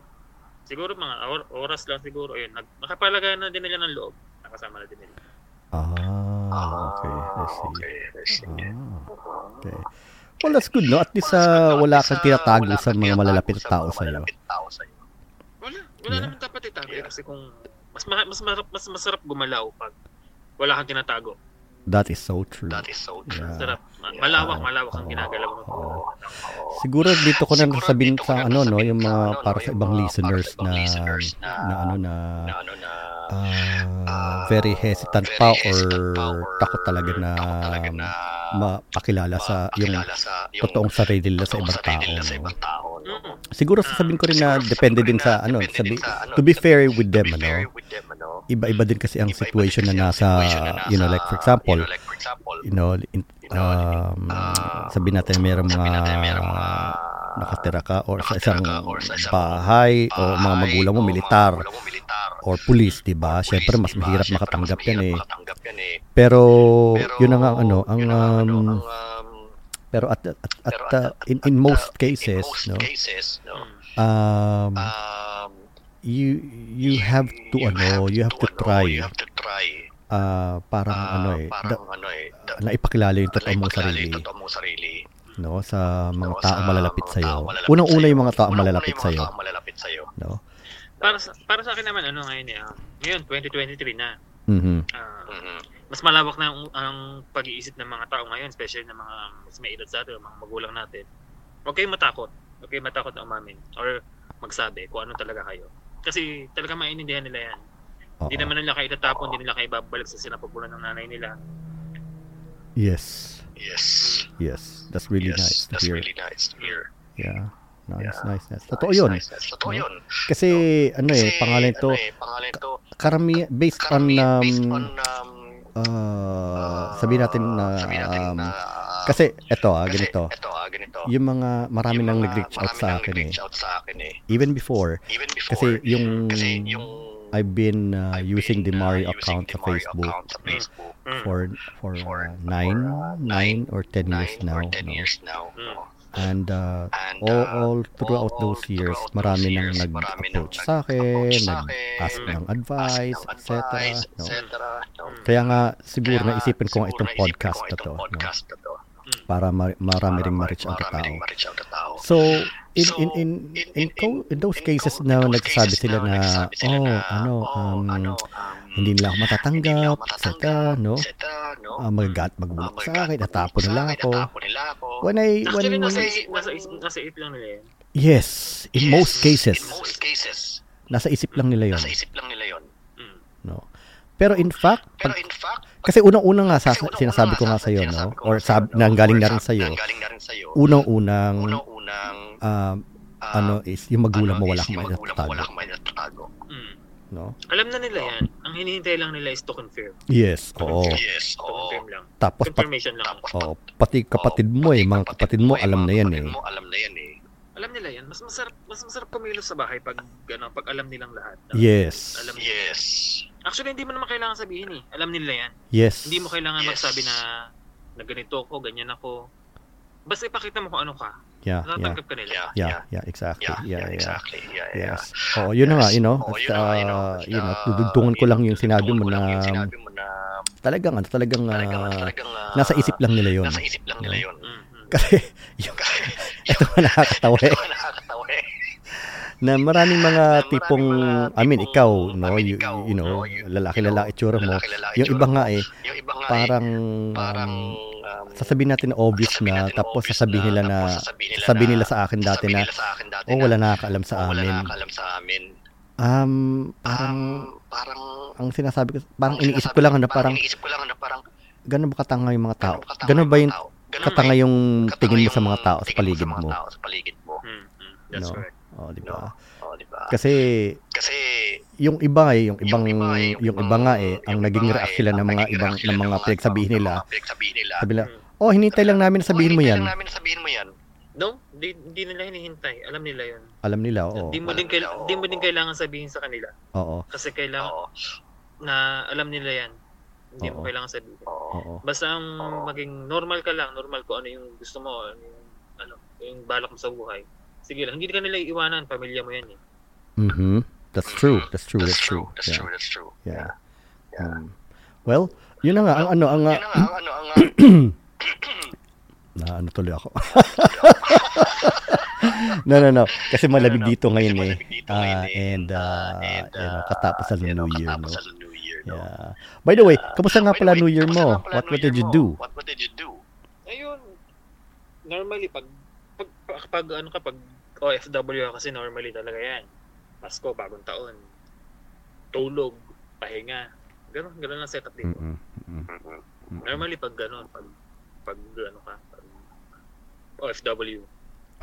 Speaker 2: siguro mga or- oras lang siguro. Ayun, nag- nakapalaga na din nila ng loob. Nakasama na din nila.
Speaker 1: Ah, okay. I see.
Speaker 3: Okay, I see.
Speaker 1: Ah, okay. Well, that's good, no? At least uh, wala kang tinatago sa mga malalapit na tao sa'yo.
Speaker 2: Wala, wala
Speaker 1: Yeah.
Speaker 2: naman dapat itago eh, kasi kung mas ma- mas marap, mas masarap gumalaw pag wala kang tinatago.
Speaker 1: That is so true.
Speaker 3: That is so true.
Speaker 1: Yeah.
Speaker 2: Sarap. Ma- Malawak, malawak ang ginagalaw mo.
Speaker 1: Oo. Siguro dito ko na nasabihin sa ano no, yung mga para sa ibang listeners na na ano na
Speaker 3: na ano na
Speaker 1: ah, very hesitant pa or takot talaga na mapakilala sa yung totoong sarili nila sa ibang tao.
Speaker 3: sa
Speaker 1: no?
Speaker 3: ibang tao. no?
Speaker 2: Mm.
Speaker 1: Siguro sasabihin ko rin na depende din sa ano, sabi, to be fair with them
Speaker 3: To be fair
Speaker 1: ano.
Speaker 3: with them, ano.
Speaker 1: Iba-iba din kasi ang situation na nasa
Speaker 3: na
Speaker 1: you know like for example,
Speaker 3: you know, like for example,
Speaker 1: you know, in, um, sabihin natin mayroong mga, nakatira ka or sa isang bahay o mga magulang mo militar or police, 'di ba? Syempre mas mahirap makatanggap yan eh.
Speaker 3: makatanggap yan eh.
Speaker 1: Pero, yun na nga ang ano, ang
Speaker 3: ano,
Speaker 1: um,
Speaker 3: um,
Speaker 1: pero at at, at,
Speaker 3: pero
Speaker 1: uh, in in most cases, no. Um
Speaker 3: um,
Speaker 1: you you have to ano, you have to
Speaker 3: ano,
Speaker 1: try
Speaker 3: you have to try,
Speaker 1: ah parang
Speaker 3: ah,
Speaker 1: ano eh,
Speaker 3: parang
Speaker 1: da,
Speaker 3: ano eh, da-
Speaker 1: na ipakilala yung totoo mong sarili, no, sa mga
Speaker 3: No,
Speaker 1: taong malalapit sa iyo. Unang-una yung mga taong malalapit sa iyo, no.
Speaker 2: Para sa, para sa akin naman ano ngayon eh. ah, ngayon 2023 na.
Speaker 1: Mhm.
Speaker 2: Ah,
Speaker 3: Mhm.
Speaker 2: mas malawak na ang, ang pag-iisip ng mga tao ngayon, especially ng mga mas may edad sa atin, mga magulang natin. Huwag kayong matakot. Huwag kayong matakot na umamin or magsabi kung ano talaga kayo. Kasi talaga maintindihan nila yan. Hindi naman nila kayo itatapon, hindi nila kayo babalik sa sinapupunan ng nanay nila.
Speaker 1: Yes.
Speaker 3: Yes.
Speaker 1: Yes. That's really
Speaker 3: yes.
Speaker 1: nice to
Speaker 3: That's
Speaker 1: hear.
Speaker 3: really nice to hear.
Speaker 1: Yeah. Nice,
Speaker 3: Yeah.
Speaker 1: nice, nice. Totoo
Speaker 3: Nice,
Speaker 1: yun.
Speaker 3: nice, nice. Totoo
Speaker 1: No?
Speaker 3: yun.
Speaker 1: Kasi ano eh,
Speaker 3: Kasi,
Speaker 1: pangalan ito,
Speaker 3: ano eh, pangalan ito,
Speaker 1: karami based on
Speaker 3: karami, based
Speaker 1: um,
Speaker 3: on, um,
Speaker 1: uh, sabihin natin na
Speaker 3: sabihin natin
Speaker 1: um,
Speaker 3: na,
Speaker 1: kasi eto ah,
Speaker 3: kasi
Speaker 1: ganito.
Speaker 3: ito, ah, ganito.
Speaker 1: Yung mga marami
Speaker 3: Yung
Speaker 1: nang
Speaker 3: mga-
Speaker 1: nag-reach out sa
Speaker 3: nang
Speaker 1: akin eh.
Speaker 3: out sa akin eh.
Speaker 1: Even before,
Speaker 3: Even before,
Speaker 1: kasi yung
Speaker 3: kasi yung
Speaker 1: I've been uh,
Speaker 3: I've
Speaker 1: using the
Speaker 3: been, uh,
Speaker 1: Mario account
Speaker 3: the
Speaker 1: sa Facebook
Speaker 3: Facebook
Speaker 2: Mm.
Speaker 1: for for
Speaker 3: For,
Speaker 1: uh, nine,
Speaker 3: for,
Speaker 1: nine or ten years
Speaker 3: nine
Speaker 1: now.
Speaker 3: or 10
Speaker 1: no?
Speaker 3: years now.
Speaker 2: Mm.
Speaker 3: no?
Speaker 1: And uh,
Speaker 3: And
Speaker 1: all,
Speaker 3: uh,
Speaker 1: all throughout
Speaker 3: all
Speaker 1: those years,
Speaker 3: throughout
Speaker 1: marami
Speaker 3: those
Speaker 1: nang
Speaker 3: years, marami nang
Speaker 1: nag-approach sa akin, nag-ask ng
Speaker 3: nag-
Speaker 1: advice,
Speaker 3: ng
Speaker 1: etc. No?
Speaker 3: no?
Speaker 1: Kaya nga, siguro
Speaker 3: Kaya
Speaker 1: naisipin ko nga itong podcast na to.
Speaker 3: Podcast to.
Speaker 1: Para ma- marami ring
Speaker 3: ma-
Speaker 1: ma-reach out na
Speaker 3: marami
Speaker 1: tao.
Speaker 3: ring ma-reach out na tao.
Speaker 1: So, in
Speaker 3: So,
Speaker 1: in in
Speaker 3: in-
Speaker 1: in,
Speaker 3: in-
Speaker 1: co- in those
Speaker 3: in
Speaker 1: cases
Speaker 3: co-
Speaker 1: na
Speaker 3: in those
Speaker 1: nagsasabi
Speaker 3: cases
Speaker 1: sila na,
Speaker 3: sila
Speaker 1: oh,
Speaker 3: na,
Speaker 1: ano,
Speaker 3: oh,
Speaker 1: um,
Speaker 3: ano, um,
Speaker 1: hindi nila ako matatanggap, etc. No?
Speaker 3: etc. no?
Speaker 1: Uh, magagat
Speaker 3: Ah,
Speaker 1: magbulok sa
Speaker 3: magagat,
Speaker 1: akin,
Speaker 3: magbulok
Speaker 1: natapon
Speaker 3: sa
Speaker 1: nila
Speaker 3: akin,
Speaker 1: ako.
Speaker 3: natapon nila ako.
Speaker 1: When I,
Speaker 2: Actually,
Speaker 1: when,
Speaker 2: nasa, isip, nasa, isip, nasa isip lang nila yan.
Speaker 1: yes, in
Speaker 3: Yes,
Speaker 1: most cases,
Speaker 3: In most cases,
Speaker 1: nasa isip lang nila yon
Speaker 3: nasa isip lang nila yon.
Speaker 2: Mm.
Speaker 1: no? Pero in fact,
Speaker 3: Pero in fact,
Speaker 1: kasi unang-una nga sa,
Speaker 3: unang-una
Speaker 1: sinasabi ko nga
Speaker 3: sa-
Speaker 1: sa iyo, no? Or sab, nanggaling na rin sa iyo.
Speaker 3: na.
Speaker 1: Unang-unang Um,
Speaker 3: ah,
Speaker 1: ano is yung magulang mo
Speaker 3: ano
Speaker 1: wala kang
Speaker 3: mo wala kang may natatago.
Speaker 2: Mm.
Speaker 1: no?
Speaker 2: Alam na nila yan. Ang hinihintay lang nila is to confirm.
Speaker 1: Yes, oo.
Speaker 3: Yes,
Speaker 2: To
Speaker 3: oo.
Speaker 2: confirm lang.
Speaker 1: Tapos pat,
Speaker 2: Confirmation lang.
Speaker 3: Tapos,
Speaker 1: oo, pati kapatid mo eh, mga kapatid mo alam na yan eh.
Speaker 3: mo alam na yan eh.
Speaker 2: Alam nila yan. Mas masarap mas masarap kumilos sa bahay pag ano, pag alam nilang lahat.
Speaker 1: Yes.
Speaker 2: Alam
Speaker 3: Yes.
Speaker 2: Actually, hindi mo naman kailangan sabihin eh. Alam nila yan.
Speaker 1: Yes.
Speaker 2: Hindi mo kailangan
Speaker 3: Yes.
Speaker 2: magsabi na na ganito ako, ganyan ako. Basta ipakita mo kung ano ka.
Speaker 1: Yeah, yeah.
Speaker 2: Natatanggap ka nila.
Speaker 3: Yeah,
Speaker 1: Yeah,
Speaker 3: yeah.
Speaker 1: yeah, exactly.
Speaker 3: Yeah,
Speaker 1: Yeah,
Speaker 3: yeah,
Speaker 1: yeah.
Speaker 3: exactly. Yeah, yeah.
Speaker 1: Yes. Oo, yun na nga, you know,
Speaker 3: Oo,
Speaker 1: at,
Speaker 3: yun na nga, you know,
Speaker 1: uh,
Speaker 3: at,
Speaker 1: you know,
Speaker 3: uh,
Speaker 1: dudugtungan ko lang yung sinabi mo
Speaker 3: dudugtungan ko lang
Speaker 1: na
Speaker 3: yung sinabi mo na
Speaker 1: talagang, ano, talagang,
Speaker 3: talagang,
Speaker 1: uh,
Speaker 3: talagang, ah,
Speaker 1: nasa isip lang nila yun.
Speaker 3: Nasa isip lang nila yun.
Speaker 2: Mm, mm.
Speaker 1: Kasi, (laughs) yung, ito nga nakakatawa eh,
Speaker 3: Ito nakakatawa eh.
Speaker 1: Na maraming mga tipong,
Speaker 3: mga
Speaker 1: I mean,
Speaker 3: tipong,
Speaker 1: ikaw,
Speaker 3: I
Speaker 1: no,
Speaker 3: mean,
Speaker 1: you, you know,
Speaker 3: no, you-
Speaker 1: lalaki-lalaki itsura mo. Yung iba nga eh,
Speaker 3: Yung iba nga
Speaker 1: parang,
Speaker 3: eh, parang,
Speaker 1: um,
Speaker 3: um,
Speaker 1: sasabihin natin na obvious
Speaker 3: sasabihin
Speaker 1: na, tapos sasabihin nila na,
Speaker 3: sasabihin nila
Speaker 1: sa akin dati na, oh,
Speaker 3: na,
Speaker 1: wala nakakaalam sa
Speaker 3: "Oh, wala
Speaker 1: amin.
Speaker 3: nakakaalam sa amin.
Speaker 1: Um, parang,
Speaker 3: Um, parang,
Speaker 1: ang sinasabi ko, parang
Speaker 3: ang
Speaker 1: iniisip ko lang na parang,
Speaker 3: iniisip ko lang na parang,
Speaker 1: gano'n ba katanga yung mga tao?
Speaker 3: Gano'n
Speaker 1: ba yung katanga yung tingin mo sa mga tao sa paligid mo?
Speaker 3: sa paligid mo.
Speaker 2: Mm, mm. That's
Speaker 1: No.
Speaker 2: correct.
Speaker 1: Oh, di
Speaker 3: No.
Speaker 1: ba?
Speaker 3: Oh, di ba?
Speaker 1: Kasi
Speaker 3: Kasi
Speaker 1: yung iba eh, yung ibang
Speaker 3: iba eh,
Speaker 1: yung iba nga eh, ang
Speaker 3: yung
Speaker 1: naging
Speaker 3: iba
Speaker 1: react
Speaker 3: eh,
Speaker 1: sila ng mga ibang ng mga pinagsabihin nila.
Speaker 3: pinagsabihin nila.
Speaker 1: Sabi nila. "Oh, hinintay lang namin na sabihin
Speaker 3: Oh,
Speaker 1: mo
Speaker 3: hinintay
Speaker 1: 'yan."
Speaker 3: lang namin na sabihin mo yan.
Speaker 2: No, di, di nila hinihintay. Alam nila yun.
Speaker 1: Alam nila, oo.
Speaker 2: Di mo din kail-
Speaker 3: nila, oo.
Speaker 2: di mo din kailangan sabihin sa kanila
Speaker 1: Oo.
Speaker 2: kasi kailangan
Speaker 3: Oo.
Speaker 2: na alam nila yan. Hindi mo
Speaker 1: Oo.
Speaker 2: kailangan sabihin.
Speaker 3: Oo.
Speaker 1: Oo.
Speaker 2: Basta ang maging normal ka lang, normal ko ano yung gusto mo, ano yung, ano, yung balak mo sa buhay. Sige lang, hindi ka nila iiwanan, pamilya mo yan eh.
Speaker 1: Mhm. That's true. That's true. That's true.
Speaker 3: That's
Speaker 1: Yeah.
Speaker 3: true. That's true.
Speaker 1: Yeah. Um, well, yun na nga ang ano ang
Speaker 3: Yun
Speaker 1: uh,
Speaker 3: na nga, ang ano, ang, ah, (coughs)
Speaker 1: Na ano tuloy ako. (laughs) no, no, no. Kasi malamig dito ngayon eh. Ah, and, uh, you know, katapos ng New Year, no? Yeah. By the way, kamusta nga pala New Year mo? What, what did you do?
Speaker 3: What, what did you do?
Speaker 2: Ayun, normally pag, pag, pag, pag ano ka, pag OFW ka kasi normally talaga yan. Pasko, bagong taon. Tulog, pahinga. Ganon, ganon ang setup dito.
Speaker 1: Mm-mm. Mm-mm.
Speaker 2: Normally pag gano'n, pag, pag ano ka, pag OFW.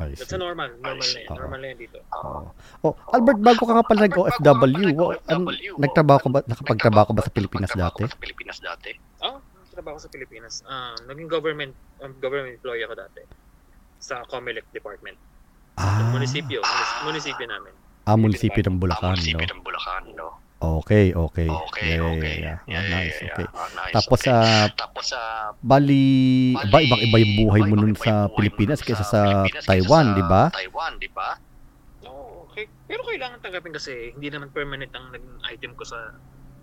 Speaker 1: I
Speaker 2: That's a normal, normal na yan.
Speaker 1: Oo.
Speaker 2: Normal na yan dito.
Speaker 1: Oh. oh, Albert, bago ka nga pala nag-OFW, wa- an- nagtrabaho ka ba, nakapagtrabaho ka ba sa Pilipinas dati?
Speaker 3: Sa Pilipinas dati?
Speaker 2: Oh, trabaho sa Pilipinas. Ah, naging government um, government employee ako dati sa Comelec department.
Speaker 1: Ah,
Speaker 2: Munisipyo, munis- munisipyo namin.
Speaker 1: ah munisipyo ng Bulacan,
Speaker 3: Munisipyo
Speaker 1: no?
Speaker 3: ng Bulacan, no?
Speaker 1: Okay, okay.
Speaker 3: Okay,
Speaker 1: Yeah,
Speaker 3: okay.
Speaker 1: yeah, yeah.
Speaker 3: Yeah,
Speaker 1: Oh,
Speaker 3: yeah,
Speaker 1: nice,
Speaker 3: yeah,
Speaker 1: okay.
Speaker 3: yeah. Ah, nice,
Speaker 1: Tapos,
Speaker 3: okay.
Speaker 1: ah,
Speaker 3: Tapos sa
Speaker 1: bali, ba, ibang-iba yung buhay mo nun sa Pilipinas kaysa sa Taiwan, di ba?
Speaker 3: Taiwan, di ba?
Speaker 2: Oo, okay. Pero kailangan tanggapin kasi hindi naman permanent ang naging item ko sa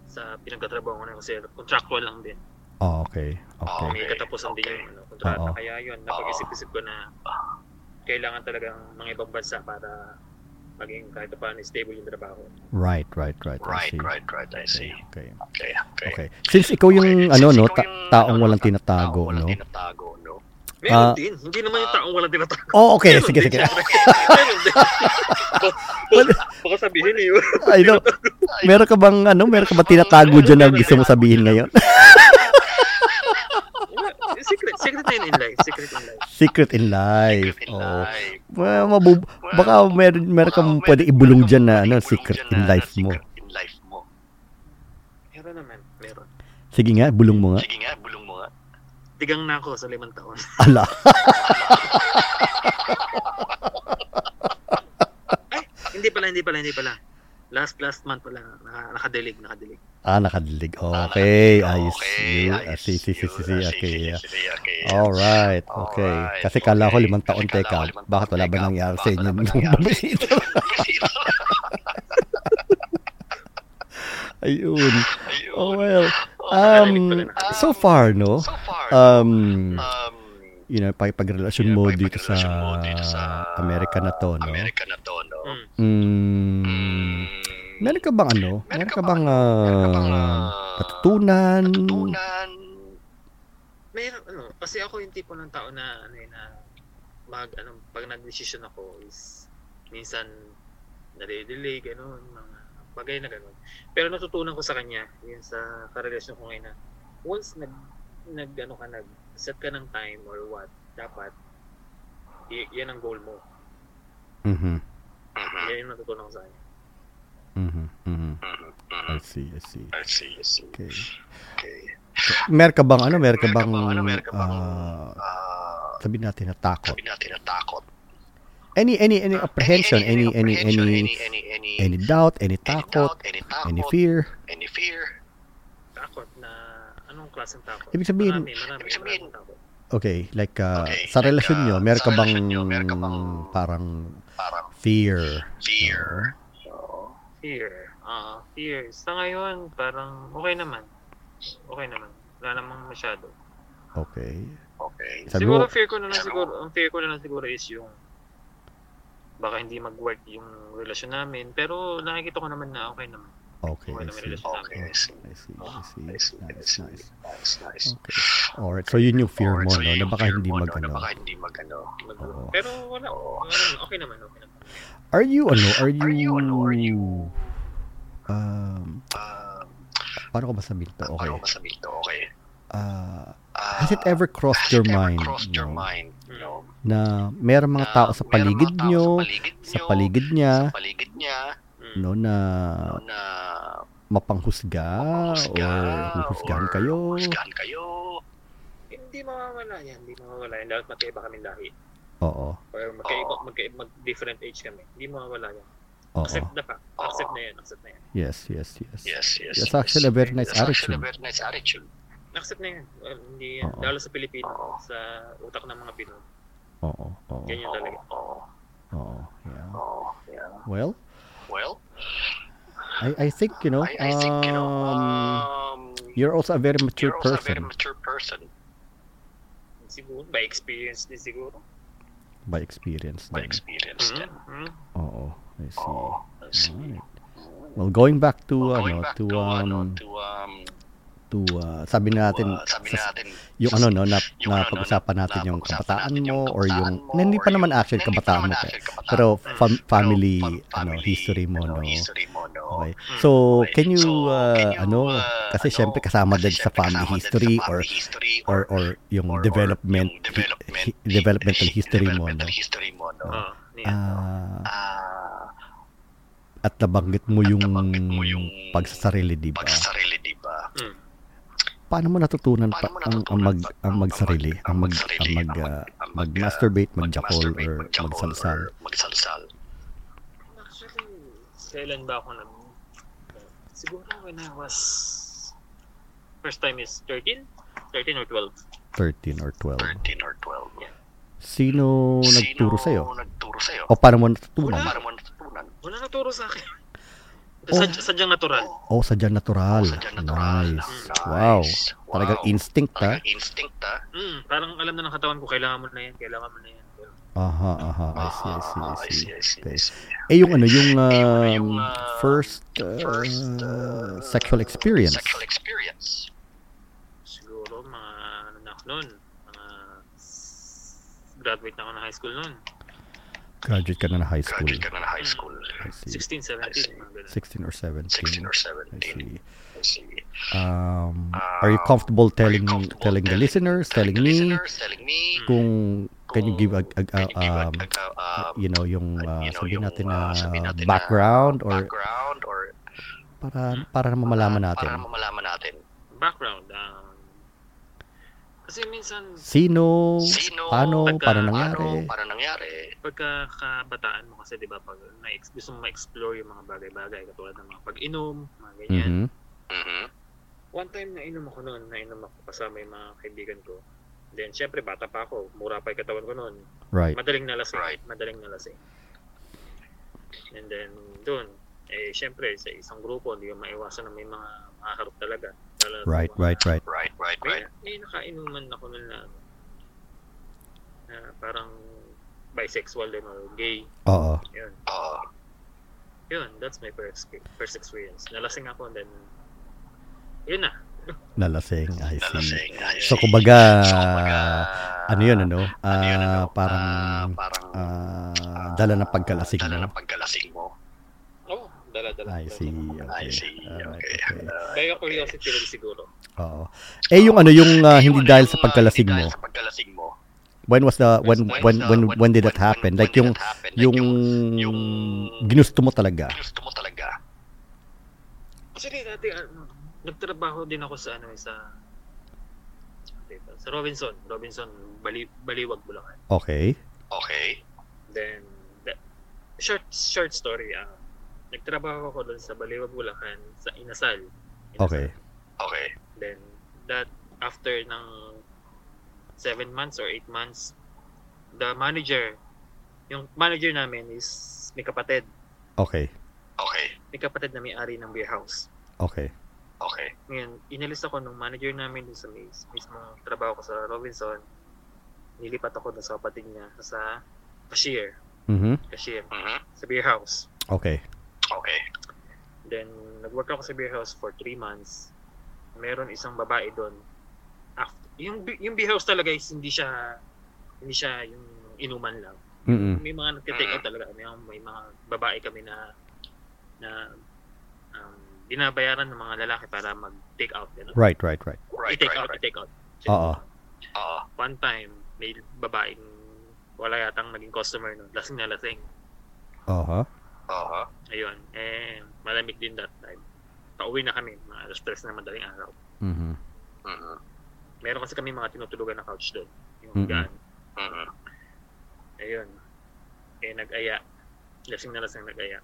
Speaker 2: sa pinagtatrabaho ko na kasi contractual lang din.
Speaker 1: Oh, okay, okay.
Speaker 3: Okay.
Speaker 2: May katapusan din
Speaker 3: okay.
Speaker 2: yung ano, kontrata.
Speaker 1: Oo.
Speaker 2: Kaya yun, napag-isip-isip ko na kailangan talagang mga ibang bansa para maging kahit paano stable yung trabaho.
Speaker 1: Right, right, right.
Speaker 3: Right, right, right. I see.
Speaker 1: Okay,
Speaker 3: Okay, okay.
Speaker 1: okay. Since ikaw yung,
Speaker 3: Okay,
Speaker 1: ano,
Speaker 3: since
Speaker 1: no, ta-
Speaker 3: yung,
Speaker 1: taong
Speaker 3: ano,
Speaker 1: walang
Speaker 3: ta-
Speaker 1: tinatago,
Speaker 3: taong walang
Speaker 1: no?
Speaker 3: tinatago, no?
Speaker 2: Meron
Speaker 1: Ah.
Speaker 2: din. Hindi naman yung taong walang tinatago.
Speaker 1: Oh, okay,
Speaker 2: Meron
Speaker 1: sige,
Speaker 2: din,
Speaker 1: sige.
Speaker 2: Meron din. (laughs) Baka- sabihin eh.
Speaker 1: I know. Meron ka bang, ano, meron ka bang tinatago dyan na gusto mo sabihin ngayon? (laughs)
Speaker 2: secret, in life. Secret in life.
Speaker 1: Secret in life.
Speaker 3: Secret in
Speaker 1: Oh.
Speaker 3: life.
Speaker 1: Well, mabub- baka meron, meron kang pwede ibulong dyan na, ano, secret in life mo.
Speaker 3: Secret in life mo.
Speaker 2: Meron naman. Meron.
Speaker 1: Sige nga, bulong mo nga.
Speaker 3: Sige nga, bulong mo nga.
Speaker 2: Tigang na ako sa limang taon. (laughs)
Speaker 1: Ala.
Speaker 2: hindi pala, hindi pala, hindi pala. Last last month pala naka, nakadilig, nakadilig.
Speaker 1: Ah, nakadilig. Okay,
Speaker 3: Ah,
Speaker 1: ayos.
Speaker 3: okay,
Speaker 1: You,
Speaker 3: ayos.
Speaker 1: ah, si, si, si, si, si,
Speaker 3: ah,
Speaker 1: okay. Alright, okay. Kasi kala ko limang taon, teka, bakit wala ba nangyari sa inyo (laughs) bumisita? (laughs) Ayun. Oh, well.
Speaker 2: Pala,
Speaker 1: Um,
Speaker 2: nakadilig.
Speaker 1: so far, no? Um,
Speaker 3: um,
Speaker 1: you know,
Speaker 3: pagrelasyon mo dito sa
Speaker 1: Amerika na to, no?
Speaker 3: Amerika na to, no?
Speaker 2: Mm.
Speaker 1: Meron ka bang ano?
Speaker 3: Meron
Speaker 1: Meron
Speaker 3: ka
Speaker 1: ka
Speaker 3: bang- meron ka bang,
Speaker 1: ah, katutunan?
Speaker 3: Tunan.
Speaker 2: Meron, ano, kasi ako yung tipo ng tao na, ano yun, na, mag, ano, pag nag-decision ako is, minsan, nade-delay, ganun, mga bagay na ganun. Pero natutunan ko sa kanya, yun sa karelasyon ko ngayon na, once nag, nag, ano ka, nag, set ka ng time or what, dapat, y- yan ang goal mo.
Speaker 1: Mhm.
Speaker 3: Mhm,
Speaker 2: Yan yung natutunan ko sa kanya.
Speaker 1: Mhm. Mhm.
Speaker 3: mhm,
Speaker 1: I see, I see.
Speaker 3: I see, I see.
Speaker 1: Okay.
Speaker 3: Okay.
Speaker 1: Meron ka bang ano? Meron ka bang
Speaker 3: bang, ano, meron ka bang,
Speaker 1: ah,
Speaker 3: ah,
Speaker 1: sabihin natin na takot?
Speaker 3: sabi natin na takot.
Speaker 1: Any any any apprehension, any any
Speaker 3: apprehension,
Speaker 1: any
Speaker 3: any, any,
Speaker 1: any doubt, any
Speaker 3: any
Speaker 1: takot,
Speaker 3: doubt, any takot,
Speaker 1: any fear?
Speaker 3: any fear.
Speaker 2: Takot na, anong klaseng takot?
Speaker 1: Ibig sabihin-
Speaker 2: marami, marami,
Speaker 3: Ibig sabihin-.
Speaker 1: Okay, like uh,
Speaker 3: Okay,
Speaker 1: sa
Speaker 3: like,
Speaker 1: relasyon
Speaker 3: uh,
Speaker 1: nyo, meron ka bang
Speaker 3: meron ka bang
Speaker 1: parang
Speaker 3: Parang
Speaker 1: fear?
Speaker 3: fear.
Speaker 2: Fear. Ah, fear. Sa ngayon, parang okay naman. Okay naman. Wala namang masyado.
Speaker 1: Okay.
Speaker 3: Okay.
Speaker 1: Sabi
Speaker 2: siguro
Speaker 1: mo,
Speaker 2: fear ko na lang siguro, ang fear ko na lang siguro is yung baka hindi mag-work yung relasyon namin. Pero nakikita ko naman na okay naman.
Speaker 1: okay,
Speaker 2: Okay
Speaker 1: I see.
Speaker 2: relasyon
Speaker 3: Okay. I see.
Speaker 1: I see, I
Speaker 3: I
Speaker 1: see.
Speaker 3: I
Speaker 1: Nice,
Speaker 3: see.
Speaker 1: nice.
Speaker 3: Nice, nice.
Speaker 1: Okay. Alright, so yun yung fear
Speaker 3: Alright,
Speaker 1: mo,
Speaker 3: so
Speaker 1: no? Na baka hindi
Speaker 3: mo, no,
Speaker 1: mag,
Speaker 3: na baka hindi mag, ano.
Speaker 2: Mag-
Speaker 1: Oo.
Speaker 2: Pero wala. Okay naman, okay naman.
Speaker 1: Are you, ano, are you,
Speaker 3: Are you, ano, are you,
Speaker 1: um,
Speaker 3: uh,
Speaker 1: paano ko ba sabihin to? Okay.
Speaker 3: paano ko masabihin to? Okay.
Speaker 1: Ah,
Speaker 3: Ah,
Speaker 1: has it ever crossed
Speaker 3: has
Speaker 1: your
Speaker 3: it ever
Speaker 1: mind,
Speaker 3: crossed your
Speaker 1: no,
Speaker 3: mind, no,
Speaker 1: na meron mga tao sa
Speaker 3: merong
Speaker 1: paligid nyo,
Speaker 3: sa paligid
Speaker 1: niya,
Speaker 3: sa paligid niya,
Speaker 2: Mm.
Speaker 1: no, na
Speaker 3: no, na
Speaker 1: mapanghusga,
Speaker 3: mapanghusga,
Speaker 1: or huhusgahan
Speaker 3: or
Speaker 1: kayo.
Speaker 3: huhusgahan kayo.
Speaker 2: Hindi mawawala yan. Hindi mawawala yan. Dahil magkaiba kami lahi.
Speaker 1: Oo.
Speaker 2: Or magkaiba,
Speaker 3: Oo.
Speaker 2: magkaiba, mag-different age kami. Hindi mawawala yan.
Speaker 1: Oo.
Speaker 2: Accept the fact.
Speaker 3: Oo.
Speaker 2: Accept na yan. Accept na yan.
Speaker 1: Yes, yes, yes.
Speaker 3: Yes, yes.
Speaker 1: That's
Speaker 3: yes.
Speaker 1: actually a very nice
Speaker 3: That's actually a very nice attitude.
Speaker 2: Accept na yan. Well, hindi yan.
Speaker 1: Oo.
Speaker 2: Lalo sa Pilipino.
Speaker 3: Oo.
Speaker 2: Sa utak ng mga Pinoy.
Speaker 1: Oo, oo,
Speaker 2: Ganyan talaga.
Speaker 3: Oo,
Speaker 1: oo. Yeah.
Speaker 3: oo, yeah.
Speaker 1: Well,
Speaker 3: Well,
Speaker 1: I I think, you know,
Speaker 3: I, I think, you know,
Speaker 1: um,
Speaker 3: um,
Speaker 1: you're also a very mature
Speaker 3: you're also a very
Speaker 1: person.
Speaker 3: mature person.
Speaker 2: siguro. By experience din siguro.
Speaker 1: By experience
Speaker 3: By
Speaker 1: din.
Speaker 3: experience.
Speaker 2: Mm-hmm.
Speaker 1: Oo, I see.
Speaker 3: Oo, I see.
Speaker 1: Alright. Well, going back to
Speaker 3: Well,
Speaker 1: ano,
Speaker 3: going back
Speaker 1: to
Speaker 3: to, ano,
Speaker 1: um
Speaker 3: to, um,
Speaker 1: to uh, sabi natin
Speaker 3: uh, sabi
Speaker 1: sa-
Speaker 3: natin,
Speaker 1: yung ano no na, na
Speaker 3: ano, no,
Speaker 1: pag-usapan
Speaker 3: na-
Speaker 1: natin yung kabataan mo or yung
Speaker 3: mo
Speaker 1: hindi pa naman actually
Speaker 3: pa
Speaker 1: kabataan mo
Speaker 3: actually kabataan
Speaker 1: pero fam- family
Speaker 3: fam-
Speaker 1: ano history mo
Speaker 3: ano,
Speaker 1: no? okay.
Speaker 2: Mm.
Speaker 1: so can you uh, ano
Speaker 3: uh,
Speaker 1: kasi
Speaker 3: ano,
Speaker 1: syempre kasama din sa family history or or or yung development hi- developmental history mo no?
Speaker 2: yan.
Speaker 1: Ah,
Speaker 3: Ah,
Speaker 1: at nabanggit mo yung
Speaker 3: nabanggit mo yung
Speaker 1: pagsasarili di ba?
Speaker 3: pagsasarili, di ba?
Speaker 1: Paano mo natutunan pa
Speaker 3: Paano
Speaker 1: ang, ang mag
Speaker 3: pa-
Speaker 1: ang magsarili ang mag
Speaker 3: magsarili,
Speaker 1: ang mag, uh,
Speaker 3: mag- ang mag-
Speaker 1: mag-masturbate magjakol or magsalsal
Speaker 3: magsalsal.
Speaker 2: Actually, kailan ba ako nag... Siguro when I was... First time is 13? 13 or 12?
Speaker 1: 13 or 12
Speaker 3: 13 or 12.
Speaker 1: sino nagturo
Speaker 3: Sino
Speaker 1: sa'yo
Speaker 3: nagturo sa'yo?
Speaker 1: o paano mo natutunan
Speaker 2: Wala.
Speaker 3: Para mo natutunan.
Speaker 2: Wala nagturo sa akin.
Speaker 1: Oh.
Speaker 2: Sad, sadyang natural.
Speaker 1: oh sadya natural
Speaker 3: Sadyang natural.
Speaker 1: nice
Speaker 3: Nice.
Speaker 1: wow
Speaker 3: Wow.
Speaker 1: talagang instinct ha
Speaker 3: Talagang instinct, ha?
Speaker 2: Mm, parang alam na ng katawan ko, kailangan mo na yan, kailangan mo na yan.
Speaker 1: Aha aha I see I see I
Speaker 3: Ah,
Speaker 1: see
Speaker 3: I see,
Speaker 1: Okay.
Speaker 3: I see.
Speaker 1: eh yung ano yung
Speaker 3: Eh, yung,
Speaker 1: um,
Speaker 3: uh,
Speaker 1: first uh,
Speaker 3: first, uh,
Speaker 1: sexual experience
Speaker 3: Sexual experience.
Speaker 2: siguro mga ano na ako noon, mga graduate na ako ng high school noon.
Speaker 1: Graduate ka na na high school
Speaker 3: Graduate ka na ng high school.
Speaker 1: I see
Speaker 2: 16, 17, mga ganun.
Speaker 1: 16 or 17
Speaker 3: 16 or
Speaker 1: I
Speaker 3: 17.
Speaker 1: see
Speaker 3: I see.
Speaker 1: um
Speaker 3: Uh,
Speaker 1: are you comfortable
Speaker 3: Are
Speaker 1: telling
Speaker 3: you comfortable
Speaker 1: telling the listeners telling
Speaker 3: the
Speaker 1: me
Speaker 3: listeners, telling me,
Speaker 1: kung can you give a, a-
Speaker 3: can you give a-
Speaker 1: um,
Speaker 3: a- um,
Speaker 1: you know yung uh,
Speaker 3: you know,
Speaker 1: sabihin natin
Speaker 3: uh,
Speaker 1: na
Speaker 3: natin na
Speaker 1: background or
Speaker 3: background or
Speaker 1: para para na mamalaman natin
Speaker 3: para malaman natin
Speaker 2: Background. Um, kasi minsan,
Speaker 1: sino
Speaker 3: sino
Speaker 1: paano paano
Speaker 3: paano
Speaker 1: nangyari
Speaker 3: paano nangyari
Speaker 2: pagka kabataan mo kasi, di ba, pag na gusto mo ma-explore yung mga bagay-bagay, katulad ng mga pag-inom, mga ganyan.
Speaker 1: Mhm.
Speaker 3: Mhm.
Speaker 2: One time na inom ako noon, nainom ako kasama yung mga kaibigan ko. Then, syempre, bata pa ako. Mura pa yung katawan ko noon.
Speaker 1: right
Speaker 2: Madaling nalasing.
Speaker 3: Right.
Speaker 2: Madaling nalasing. And then, doon, eh, syempre, sa isang grupo, hindi mo maiwasan na may mga makakarap talaga. Lalo na
Speaker 1: right
Speaker 2: mga-
Speaker 1: right right
Speaker 3: right right
Speaker 2: May,
Speaker 3: right
Speaker 2: may nakainuman ako noon na, na parang bisexual din or gay.
Speaker 1: oo
Speaker 2: Yun.
Speaker 3: Oo.
Speaker 2: Yun, that's my first, first experience. Nalasing ako and then, yun na. (laughs)
Speaker 1: nalasing I see
Speaker 3: Nalasing. I
Speaker 1: so
Speaker 3: see.
Speaker 1: kumbaga
Speaker 3: So, kumbaga,
Speaker 1: ano yun ano
Speaker 3: ano yun, ano,
Speaker 1: Ah, parang
Speaker 3: ah, parang
Speaker 1: ah, dala ng pagkalasing
Speaker 3: dala
Speaker 1: mo
Speaker 3: ng pagkalasing mo
Speaker 2: Oh, dala-dala.
Speaker 1: I see
Speaker 3: I
Speaker 1: okay
Speaker 3: see
Speaker 1: Alright,
Speaker 3: okay
Speaker 1: okay.
Speaker 3: Uh,
Speaker 2: Kaya curiosity rin siguro.
Speaker 1: oo eh yung ano yung
Speaker 3: eh,
Speaker 1: hindi
Speaker 3: yung
Speaker 1: dahil
Speaker 3: ano,
Speaker 1: sa pagkalasing mo
Speaker 3: dahil sa pagkalasing mo
Speaker 1: when was the when
Speaker 2: When
Speaker 1: when when
Speaker 3: the-
Speaker 1: when did that happen like
Speaker 3: did
Speaker 1: yung
Speaker 3: that happen? Like
Speaker 1: yung
Speaker 3: yung
Speaker 1: ginusto mo talaga
Speaker 3: gusto mo talaga
Speaker 2: Actually, dati, ano, nagtrabaho din ako sa, ano, eh, sa, sa Robinson. Robinson, Bali, Baliwag, Bulacan.
Speaker 1: okay
Speaker 3: okay
Speaker 2: Then, that, short, short story, ah, nagtrabaho ako doon sa Baliwag, Bulacan, sa Inasal. Inasal.
Speaker 1: okay
Speaker 3: okay
Speaker 2: Then, that, after ng seven months or eight months, the manager, yung manager namin is may kapatid.
Speaker 1: okay
Speaker 3: okay
Speaker 2: May kapatid na may-ari ng beer house.
Speaker 1: okay
Speaker 3: okay
Speaker 2: Ngayon, inalis ako nung manager namin dun sa mis- mismong trabaho ko sa Robinson. Nilipat ako dun sa kapatid niya sa cashier.
Speaker 1: mhm
Speaker 2: Cashier.
Speaker 3: Mhm.
Speaker 2: Sa beer house.
Speaker 1: okay
Speaker 3: okay
Speaker 2: Then, nag-work ako sa beer house for three months. Meron isang babae doon. After, yung, yung beer house talaga is hindi siya hindi siya yung inuman lang.
Speaker 1: mhm
Speaker 2: May mga nagtitake out talaga. May, may mga babae kami na na um, binabayaran ng mga lalaki para mag-take out. Ganun.
Speaker 1: right right right
Speaker 3: right
Speaker 2: i-take
Speaker 3: right
Speaker 2: out,
Speaker 3: right
Speaker 2: i-take out.
Speaker 1: oo
Speaker 3: oo
Speaker 2: one time, may babaeng wala yatang naging customer nun. Lasing na lasing.
Speaker 1: aha
Speaker 3: oo
Speaker 2: Ayun. Eh, malamig din that time. Pauwi na kami. Mga alas tres na madaling araw.
Speaker 1: mhm
Speaker 3: Mhm.
Speaker 2: Meron kasi kami mga tinutulugan na couch doon. Yung
Speaker 1: Mm-mm.
Speaker 2: gaan.
Speaker 3: Mhm.
Speaker 2: Ayun. Eh, nag-aya. Lasing na lasing nag-aya.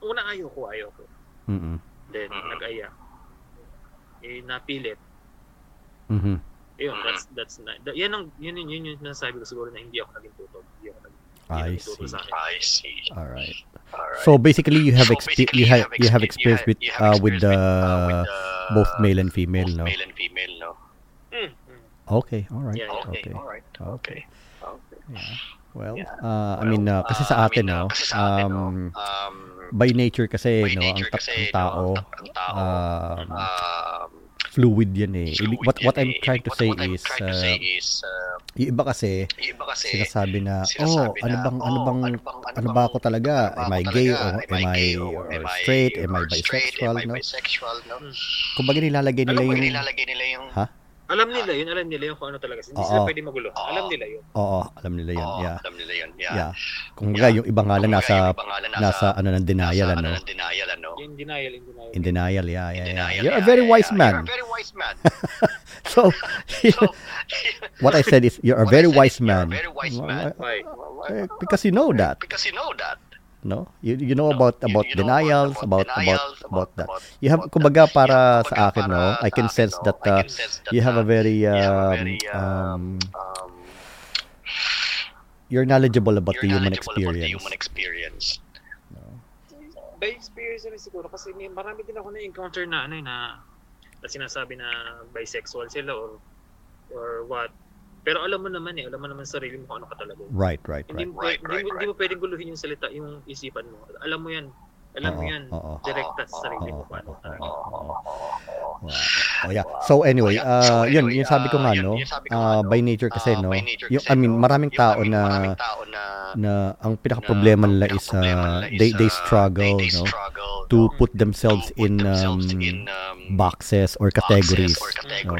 Speaker 2: Una ayoko, ayoko.
Speaker 1: mhm
Speaker 2: Then,
Speaker 3: Mhm.
Speaker 2: nag-aya. Eh, napilit.
Speaker 1: mhm
Speaker 2: Ayun,
Speaker 3: Mhm.
Speaker 2: that's, that's, na, da, yan ang, yun, yun, yun, yung nasasabi ko siguro na hindi ako naging tutog. Hindi ako naging,
Speaker 1: I see.
Speaker 3: I see
Speaker 1: all right
Speaker 3: Alright.
Speaker 1: so basically you have
Speaker 3: So
Speaker 1: expe-
Speaker 3: basically,
Speaker 1: you have you have
Speaker 3: expe-
Speaker 1: experience with
Speaker 3: you have
Speaker 1: uh, with the
Speaker 3: uh, with the
Speaker 1: both male and female
Speaker 3: both
Speaker 1: no
Speaker 3: male and female.
Speaker 1: Okay, all right.
Speaker 2: Yeah.
Speaker 3: Okay,
Speaker 1: Okay.
Speaker 3: alright.
Speaker 1: Okay.
Speaker 3: Okay.
Speaker 1: Yeah. Well,
Speaker 3: Yeah.
Speaker 1: uh, I mean, uh, kasi sa
Speaker 3: I
Speaker 1: atin,
Speaker 3: mean,
Speaker 1: no,
Speaker 3: ah, kasi sa atin, no,
Speaker 1: um,
Speaker 3: um,
Speaker 1: by nature kasi,
Speaker 3: by
Speaker 1: no, ang,
Speaker 3: nature
Speaker 1: ta-
Speaker 3: kasi,
Speaker 1: ang
Speaker 3: no,
Speaker 1: tao,
Speaker 3: ang ta- ang tao,
Speaker 1: um,
Speaker 3: um,
Speaker 1: fluid yan eh.
Speaker 3: Fluid
Speaker 1: what, what I'm
Speaker 3: eh.
Speaker 1: trying to
Speaker 3: What-
Speaker 1: say
Speaker 3: what I'm
Speaker 1: is,
Speaker 3: trying to
Speaker 1: uh,
Speaker 3: say is, uh,
Speaker 1: yung iba kasi,
Speaker 3: yung iba kasi,
Speaker 1: sinasabi na, oh,
Speaker 3: sinasabi
Speaker 1: ano bang, ano
Speaker 3: oh,
Speaker 1: bang,
Speaker 3: ano bang,
Speaker 1: ano ba ako talaga?
Speaker 3: ano ba
Speaker 1: Am I
Speaker 3: ako
Speaker 1: gay
Speaker 3: talaga?
Speaker 1: or am I,
Speaker 3: gay
Speaker 1: or,
Speaker 3: am I
Speaker 1: straight? Am I
Speaker 3: or straight?
Speaker 1: bisexual?
Speaker 3: Am I
Speaker 1: No?
Speaker 3: bisexual? No? Mo,
Speaker 1: yung,
Speaker 3: nilalagay nila yung,
Speaker 1: ha?
Speaker 2: Alam nila yun, alam nila yun kung ano talaga. Hindi
Speaker 1: Oo.
Speaker 2: sila pwede magulo. Alam nila yun.
Speaker 1: Oo, alam nila yun.
Speaker 3: Oo,
Speaker 1: Yeah.
Speaker 3: alam nila yun. Yeah.
Speaker 1: Yeah. Yung
Speaker 3: Kumbaga,
Speaker 1: nasa,
Speaker 3: yung iba nga lang
Speaker 1: nasa ano ng denial,
Speaker 3: nasa
Speaker 1: ano?
Speaker 3: ng denial, ano?
Speaker 2: In denial, in denial.
Speaker 1: In denial, yeah, yeah,
Speaker 3: In
Speaker 1: yeah.
Speaker 3: denial,
Speaker 1: You're a
Speaker 3: yeah,
Speaker 1: very
Speaker 3: yeah,
Speaker 1: wise
Speaker 3: yeah.
Speaker 1: man.
Speaker 3: You're a very wise man. (laughs)
Speaker 1: So, (laughs)
Speaker 3: So, (laughs)
Speaker 1: what I said is, you're a very wise
Speaker 3: is you're
Speaker 1: man.
Speaker 3: a very wise man.
Speaker 2: Why?
Speaker 1: Eh, because you know that,
Speaker 3: Because you know that.
Speaker 1: No? You, you know about
Speaker 3: You-
Speaker 1: about
Speaker 3: you know
Speaker 1: denials, about about
Speaker 3: denials,
Speaker 1: about that.
Speaker 3: about-
Speaker 1: You have,
Speaker 3: about
Speaker 1: kumbaga
Speaker 3: that.
Speaker 1: para
Speaker 3: Yeah,
Speaker 1: sa akin, no,
Speaker 3: para
Speaker 1: I can
Speaker 3: sa
Speaker 1: sense
Speaker 3: akin, no,
Speaker 1: that
Speaker 3: I
Speaker 1: uh,
Speaker 3: can sense that,
Speaker 1: you have a
Speaker 3: uh,
Speaker 1: very
Speaker 3: you have a
Speaker 1: um,
Speaker 3: very,
Speaker 1: um,
Speaker 3: um,
Speaker 1: you're knowledgeable about
Speaker 3: you're
Speaker 1: the human
Speaker 3: knowledgeable about the
Speaker 1: experience.
Speaker 3: human experience.
Speaker 2: By experience rin siguro kasi may marami din ako na-encounter na ano eh, na, na sinasabi na bisexual sila or or what. Pero alam mo naman eh, alam mo naman sa sarili mo kung ano ka talaga.
Speaker 1: Right, right,
Speaker 2: Hindi,
Speaker 1: right.
Speaker 2: mo,
Speaker 3: Right,
Speaker 2: hindi,
Speaker 3: right,
Speaker 2: mo, hindi
Speaker 3: right.
Speaker 2: mo pwedeng guluhin yung salita, yung isipan mo. Alam mo yan. Alam mo yan. Direkta sa sarili mo. Paano talaga.
Speaker 1: Wow. Oh, yeah. So anyway, uh, yun, yung sabi ko nga, no, uh, by nature kasi, no, yung, I mean, maraming tao na, na ang pinaka-problema nila is, uh, they, they struggle, no, to put themselves in, um, boxes or categories, no.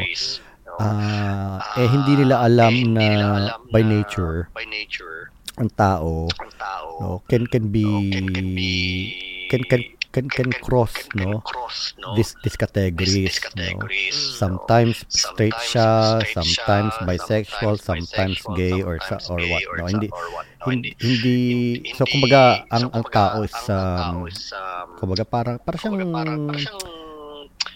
Speaker 1: Ah, eh, hindi nila alam na by nature,
Speaker 3: by nature
Speaker 1: ang tao,
Speaker 3: ang tao
Speaker 1: no, can, can be, can, can, can, can cross, no,
Speaker 3: cross no
Speaker 1: this, these categories, no.
Speaker 3: categories
Speaker 1: Sometimes straight siya,
Speaker 3: straight
Speaker 1: sometimes bisexual, sometimes gay or sa or what. No, hindi
Speaker 3: no,
Speaker 1: hindi, hindi so kumbaga ang ang tao is um,
Speaker 3: is, um,
Speaker 1: kumbaga para para siyang
Speaker 3: parang, parang siyang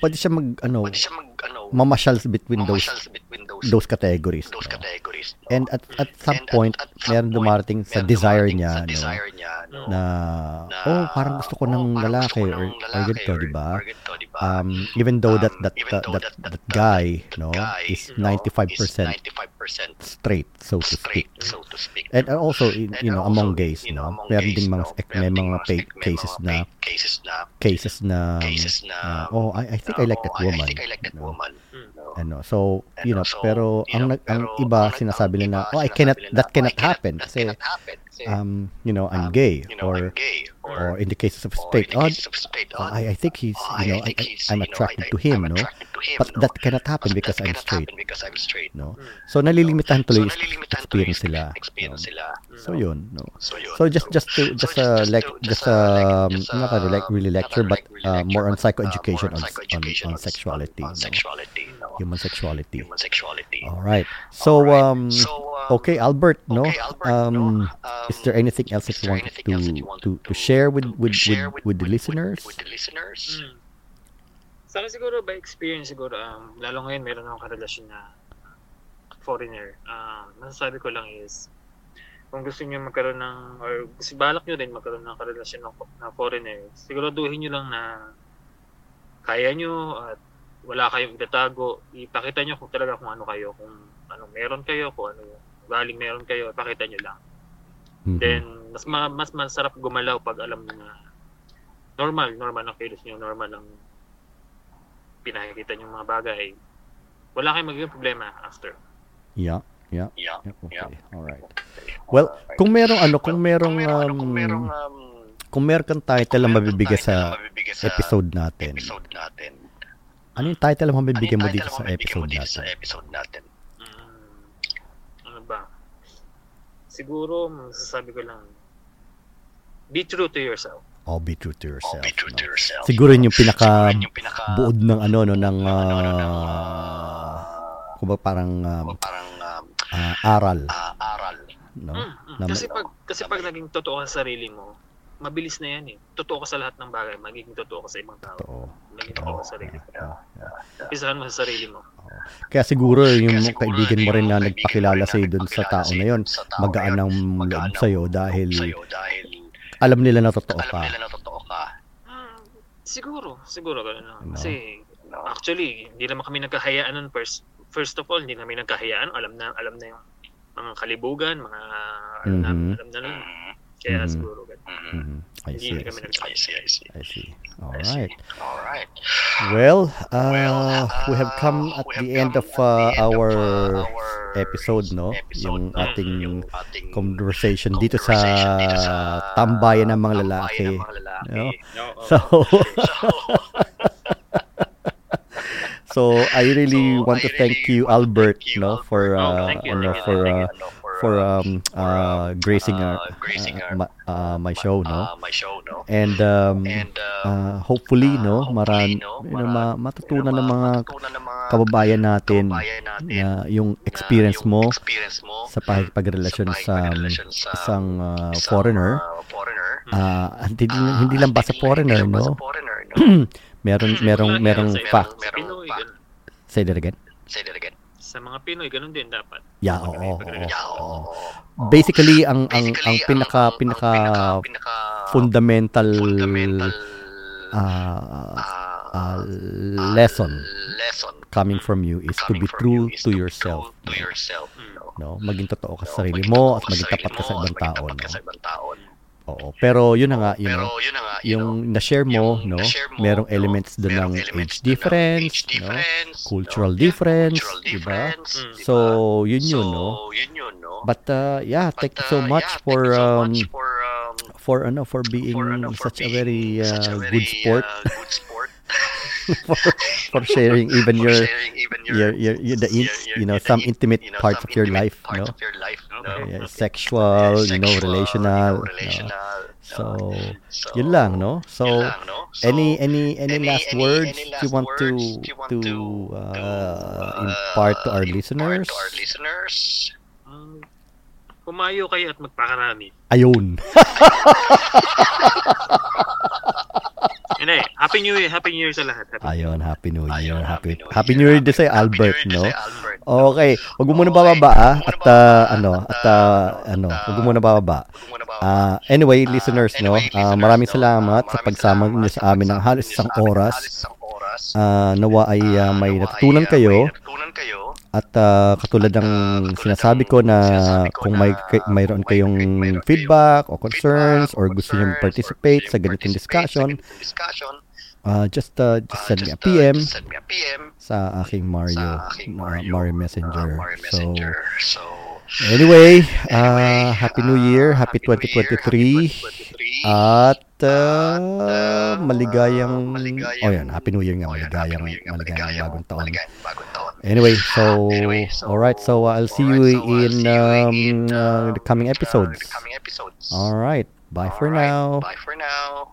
Speaker 1: pwede siya mag ano
Speaker 3: pwede siya mag ano
Speaker 1: mamasyal between those.
Speaker 3: mamasyal between those
Speaker 1: categories.
Speaker 3: those
Speaker 1: no.
Speaker 3: categories no?
Speaker 1: And at at some
Speaker 3: And at-
Speaker 1: point
Speaker 3: at some
Speaker 1: meron dumarating sa desire niya
Speaker 3: sa
Speaker 1: no
Speaker 3: desire niya no
Speaker 1: na
Speaker 3: na,
Speaker 1: oh parang gusto ko
Speaker 3: oh,
Speaker 1: ng
Speaker 3: parang
Speaker 1: lalaki
Speaker 3: ko
Speaker 1: or,
Speaker 3: ng lalaki or-
Speaker 1: di ba?
Speaker 3: or ganito, di ba?
Speaker 1: Um, even though that
Speaker 3: Um,
Speaker 1: that
Speaker 3: even
Speaker 1: that,
Speaker 3: though
Speaker 1: that,
Speaker 3: that-
Speaker 1: that
Speaker 3: that
Speaker 1: guy
Speaker 3: that
Speaker 1: no
Speaker 3: guy,
Speaker 1: is
Speaker 3: no,
Speaker 1: 95%
Speaker 3: is 95%
Speaker 1: straight so to
Speaker 3: straight,
Speaker 1: speak.
Speaker 3: so to speak.
Speaker 1: And uh, also, in-
Speaker 3: And
Speaker 1: you know,
Speaker 3: also,
Speaker 1: among gays,
Speaker 3: you know,
Speaker 1: no, meron ding mga,
Speaker 3: no,
Speaker 1: may mga pa- cases na,
Speaker 3: cases na,
Speaker 1: cases na,
Speaker 3: cases na,
Speaker 1: na, oh, I, I think I like that
Speaker 3: oh,
Speaker 1: woman.
Speaker 3: I think I like that
Speaker 1: no?
Speaker 3: woman. No?
Speaker 1: Ano, so, you know,
Speaker 3: also,
Speaker 1: pero
Speaker 3: you
Speaker 1: ang,
Speaker 3: know,
Speaker 1: ang
Speaker 3: pero
Speaker 1: iba
Speaker 3: ang- iba
Speaker 1: oh, I
Speaker 3: sinasabi
Speaker 1: cannot,
Speaker 3: nila,
Speaker 1: that
Speaker 3: "Oh, I
Speaker 1: cannot happen
Speaker 3: that
Speaker 1: kasi,
Speaker 3: cannot happen kasi,
Speaker 1: um, you know, I'm
Speaker 3: um,
Speaker 1: gay or,
Speaker 3: or,
Speaker 1: in the cases of
Speaker 3: the
Speaker 1: oh, I, I think he's,
Speaker 3: oh,
Speaker 1: you know,
Speaker 3: I know,
Speaker 1: attracted to him,
Speaker 3: I'm
Speaker 1: no?
Speaker 3: Him,
Speaker 1: But
Speaker 3: no?
Speaker 1: that cannot happen because
Speaker 3: that
Speaker 1: I'm
Speaker 3: cannot
Speaker 1: straight,
Speaker 3: happen because I'm straight.
Speaker 1: no?
Speaker 2: Mm.
Speaker 1: So, nalilimitahan tuloy
Speaker 3: So, nalilimitahan tuloy
Speaker 1: experience
Speaker 3: yung
Speaker 1: sila.
Speaker 3: experience
Speaker 1: no?
Speaker 3: sila.
Speaker 1: So, yun, no?
Speaker 3: So, yun.
Speaker 1: So just just to just uh, like just uh, not a like really lecture but uh, more on psychoeducation on on, on sexuality,
Speaker 3: on
Speaker 1: no?
Speaker 3: sexuality, no?
Speaker 1: human sexuality.
Speaker 3: human sexuality.
Speaker 1: All right. So um
Speaker 3: So, um,
Speaker 1: okay Albert, no?
Speaker 3: okay, Albert,
Speaker 1: Um
Speaker 3: no?
Speaker 1: is there anything else that
Speaker 3: is
Speaker 1: you
Speaker 3: there anything
Speaker 1: to
Speaker 3: else that you wanted
Speaker 1: to
Speaker 3: to-
Speaker 1: to share with with with, with the listeners?
Speaker 3: With, the listeners.
Speaker 2: Sa akin siguro by experience siguro um, lalo ngayon meron akong karelasyon na foreigner. Um, masasabi ko lang is kung gusto niyo magkaroon ng or gusto balak niyo din magkaroon ng karelasyon ng, ng foreigner, siguraduhin niyo lang na kaya niyo at wala kayong itatago. Ipakita niyo kung talaga kung ano kayo, kung ano meron kayo, kung ano galing meron kayo, ipakita niyo lang.
Speaker 1: Mhm.
Speaker 2: Then, mas ma- mas masarap gumalaw pag alam mo na normal, normal ang kilos niyo, normal ang pinakikita niyo mga bagay. Wala kayong magiging problema after.
Speaker 1: yeah, yeah.
Speaker 3: Yeah.
Speaker 1: yeah, Okay.
Speaker 3: Yeah.
Speaker 1: All right. Well, kung merong ano, kung merong
Speaker 3: kung meron, ano, kung
Speaker 1: um,
Speaker 3: merong, um,
Speaker 1: kung meron kang title na mabibigay sa
Speaker 3: mabibigay sa
Speaker 1: episode natin.
Speaker 3: episode natin.
Speaker 1: Ano yung title
Speaker 3: Ano
Speaker 1: mabibigay mo
Speaker 3: title
Speaker 1: dito sa
Speaker 3: mo
Speaker 1: episode
Speaker 3: dito sa
Speaker 1: natin?
Speaker 3: episode natin?
Speaker 2: Mm, ano ba? Siguro, masasabi ko lang, be true to yourself.
Speaker 1: Oh, be true to yourself.
Speaker 3: be true
Speaker 1: no?
Speaker 3: to yourself.
Speaker 1: Siguro yun yung pinaka
Speaker 3: Siguro yun yung pinaka
Speaker 1: buod ng ano no ng
Speaker 3: ng,
Speaker 1: uh, kumbaga parang um,
Speaker 3: parang um,
Speaker 1: ah, aral,
Speaker 3: ah, aral.
Speaker 1: no?
Speaker 2: Mm, mm.
Speaker 1: Na-
Speaker 2: Kasi pag kasi pag naging totoo ka sa sarili mo, mabilis na yan eh. Totoo ka sa lahat ng bagay, magiging totoo ka sa ibang tao.
Speaker 1: Totoo.
Speaker 2: Magiging totoo ka sa sarili mo.
Speaker 1: Yeah, yeah.
Speaker 2: Pisahan mo sa sarili mo.
Speaker 1: Kaya siguro yung
Speaker 3: Kaya siguro,
Speaker 1: kaibigan mo rin na nagpakilala sa dun
Speaker 3: na
Speaker 1: sa tao na
Speaker 3: sa tao
Speaker 1: magaan
Speaker 3: na
Speaker 1: ang
Speaker 3: yun,
Speaker 1: loob
Speaker 3: loob sa'yo dahil
Speaker 1: alam nila na totoo
Speaker 3: alam
Speaker 1: ka.
Speaker 3: nila na totoo ka.
Speaker 2: Ah, siguro, siguro ganun lang.
Speaker 1: No.
Speaker 2: Kasi
Speaker 3: No?
Speaker 2: actually, hindi naman kami nagkahayaan nun first first of all, hindi namin nagkahayaan. Alam na, alam na yung mga kalibugan, mga alam, na,
Speaker 1: Mhm.
Speaker 2: alam na lang. Kaya
Speaker 1: Mhm.
Speaker 2: siguro ganun.
Speaker 3: Mhm.
Speaker 1: I
Speaker 2: Hindi
Speaker 1: see. I see.
Speaker 3: I see, I see.
Speaker 1: I see. All
Speaker 3: I see.
Speaker 1: right.
Speaker 3: All right.
Speaker 1: Well, uh,
Speaker 3: Well,
Speaker 1: we have come
Speaker 3: uh,
Speaker 1: at the
Speaker 3: have
Speaker 1: end
Speaker 3: come
Speaker 1: of uh,
Speaker 3: the end of,
Speaker 1: our
Speaker 3: uh, our
Speaker 1: episode, no?
Speaker 3: episode,
Speaker 1: Yung
Speaker 3: no?
Speaker 1: ating
Speaker 3: Yung ating
Speaker 1: conversation dito sa
Speaker 3: dito sa
Speaker 1: tambayan ng mga lalaki.
Speaker 3: ng mga lalaki.
Speaker 1: No?
Speaker 2: Oo.
Speaker 1: So, (laughs)
Speaker 3: So, (laughs)
Speaker 1: so I really
Speaker 3: So,
Speaker 1: want
Speaker 3: I
Speaker 1: to thank
Speaker 3: really
Speaker 1: you,
Speaker 3: want to
Speaker 1: Albert,
Speaker 3: thank you,
Speaker 1: no, for.
Speaker 2: Oh,
Speaker 1: uh,
Speaker 2: thank you, thank you,
Speaker 1: for
Speaker 2: thank
Speaker 1: uh, for
Speaker 3: uh,
Speaker 1: um uh gracing our
Speaker 3: uh, gracing
Speaker 1: uh,
Speaker 3: our,
Speaker 1: ma- uh, my show, no,
Speaker 3: uh, my show, no?
Speaker 1: and um
Speaker 3: And uh,
Speaker 1: uh, hopefully, no,
Speaker 3: uh,
Speaker 1: maran,
Speaker 3: no,
Speaker 1: you know, ma-
Speaker 3: maran-
Speaker 1: matutunan
Speaker 3: you
Speaker 1: ng
Speaker 3: know,
Speaker 1: mga
Speaker 3: matutunan ng mga
Speaker 1: kababayan natin
Speaker 3: kababayan natin
Speaker 1: na yung
Speaker 3: na
Speaker 1: experience
Speaker 3: yung
Speaker 1: mo
Speaker 3: experience mo
Speaker 1: sa pakikipagrelasyon
Speaker 3: sa
Speaker 1: sa isang uh,
Speaker 3: isang,
Speaker 1: foreigner.
Speaker 3: uh, foreigner.
Speaker 1: Ah, hindi,
Speaker 3: Ah,
Speaker 1: hindi lang ba sa foreigner, no?
Speaker 3: sa foreigner, no?
Speaker 1: Meron merong merong fact. Say that again.
Speaker 3: Say that again.
Speaker 2: Sa mga Pinoy, ganun din dapat.
Speaker 1: Yeah, oo, oo,
Speaker 3: Yeah,
Speaker 1: oo.
Speaker 3: oo.
Speaker 1: Basically, ang ang ang pinaka
Speaker 3: ang- ang
Speaker 1: pinaka
Speaker 3: pinaka
Speaker 1: fundamental
Speaker 3: fundamental
Speaker 1: ah,
Speaker 3: ah,
Speaker 1: ah, lesson
Speaker 3: lesson
Speaker 1: coming from you is to be true to yourself.
Speaker 3: to yourself. No?
Speaker 1: Maging totoo ka sa sarili mo at maging tapat ka sa ibang tao, no. Oo, pero yun na nga, you
Speaker 3: Pero
Speaker 1: know,
Speaker 3: yun na nga, you
Speaker 1: yung
Speaker 3: know,
Speaker 1: na-share mo,
Speaker 3: yung
Speaker 1: no,
Speaker 3: na-share mo,
Speaker 1: merong
Speaker 3: no,
Speaker 1: elements doon ng age difference,
Speaker 3: age
Speaker 1: no,
Speaker 3: difference,
Speaker 1: cultural
Speaker 3: no,
Speaker 1: difference,
Speaker 3: cultural
Speaker 1: diba?
Speaker 3: difference,
Speaker 2: Mm.
Speaker 3: diba?
Speaker 1: So, yun yun,
Speaker 3: So,
Speaker 1: no.
Speaker 3: yun yun, no?
Speaker 1: But uh, yeah,
Speaker 3: But,
Speaker 1: thank you so
Speaker 3: uh,
Speaker 1: much
Speaker 3: yeah,
Speaker 1: for
Speaker 3: so
Speaker 1: um
Speaker 3: for um
Speaker 1: for ano for being
Speaker 3: for ano for
Speaker 1: such a
Speaker 3: being
Speaker 1: very
Speaker 3: such
Speaker 1: uh,
Speaker 3: a
Speaker 1: good
Speaker 3: very,
Speaker 1: sport
Speaker 3: uh, good sport (laughs) (laughs)
Speaker 1: for, for sharing even
Speaker 3: for
Speaker 1: your
Speaker 3: sharing even
Speaker 1: your your, your the in,
Speaker 3: your- your-
Speaker 1: you know
Speaker 3: the
Speaker 1: some
Speaker 3: in-
Speaker 1: intimate
Speaker 3: you know,
Speaker 1: parts
Speaker 3: some
Speaker 1: of your
Speaker 3: intimate
Speaker 1: life,
Speaker 3: parts
Speaker 1: no.
Speaker 3: of your life, no?
Speaker 2: Okay.
Speaker 1: Yeah, sexual, you know, relational.
Speaker 3: you know, relational,
Speaker 1: So,
Speaker 3: no? So,
Speaker 1: yun lang, no? So,
Speaker 3: yun lang, no? So,
Speaker 1: any any any,
Speaker 3: any-
Speaker 1: last
Speaker 3: any-
Speaker 1: words
Speaker 3: any
Speaker 1: you
Speaker 3: last
Speaker 1: want to
Speaker 3: words you want
Speaker 1: to
Speaker 3: to,
Speaker 1: uh,
Speaker 3: uh,
Speaker 1: impart to our
Speaker 3: impart
Speaker 1: listeners?
Speaker 3: to our listeners?
Speaker 2: Um, Pumayo kayo at magpakarami.
Speaker 1: Ayun. (laughs)
Speaker 2: Hindi, Happy New Year, Happy New Year sa lahat. Happy
Speaker 1: Ayun, Happy New Year.
Speaker 3: Ayun,
Speaker 1: Happy
Speaker 3: New
Speaker 1: Happy New Year din
Speaker 3: Happy
Speaker 1: Albert, no?
Speaker 3: Albert.
Speaker 1: Okay, wag mo muna bababa ah, at uh, ano,
Speaker 3: at, uh,
Speaker 1: uh, ano,
Speaker 3: uh,
Speaker 1: wag mo muna bababa. Ah, anyway, listeners, no,
Speaker 3: listeners,
Speaker 1: maraming salamat sa pagsama niyo
Speaker 3: sa
Speaker 1: sa amin ng halos isang
Speaker 3: sa
Speaker 1: oras. Ah, nawa ay kayo
Speaker 3: may natutunan kayo.
Speaker 1: At ah, katulad ng sinasabi ko na kung may mayroon kayong feedback o concerns or gusto niyo participate sa ganitong discussion, uh, just
Speaker 3: uh, just send me a PM
Speaker 1: sa aking Mario, uh,
Speaker 3: Mario, uh,
Speaker 1: Messenger. So, anyway,
Speaker 3: anyway,
Speaker 1: ah, Happy New Year, Happy
Speaker 3: Happy New Year,
Speaker 1: 2023.
Speaker 3: Happy 2023.
Speaker 1: At uh,
Speaker 3: uh,
Speaker 1: maligayang, oh yan, Happy New Year nga,
Speaker 3: oh,
Speaker 1: maligayang,
Speaker 3: New Year nga,
Speaker 1: maligayang bagong taon.
Speaker 3: maligayang bagong taon.
Speaker 1: Anyway, so, alright, so uh, I'll see you in, um, uh, the coming
Speaker 3: uh,
Speaker 1: episodes. Alright, bye for now.
Speaker 3: Bye for now.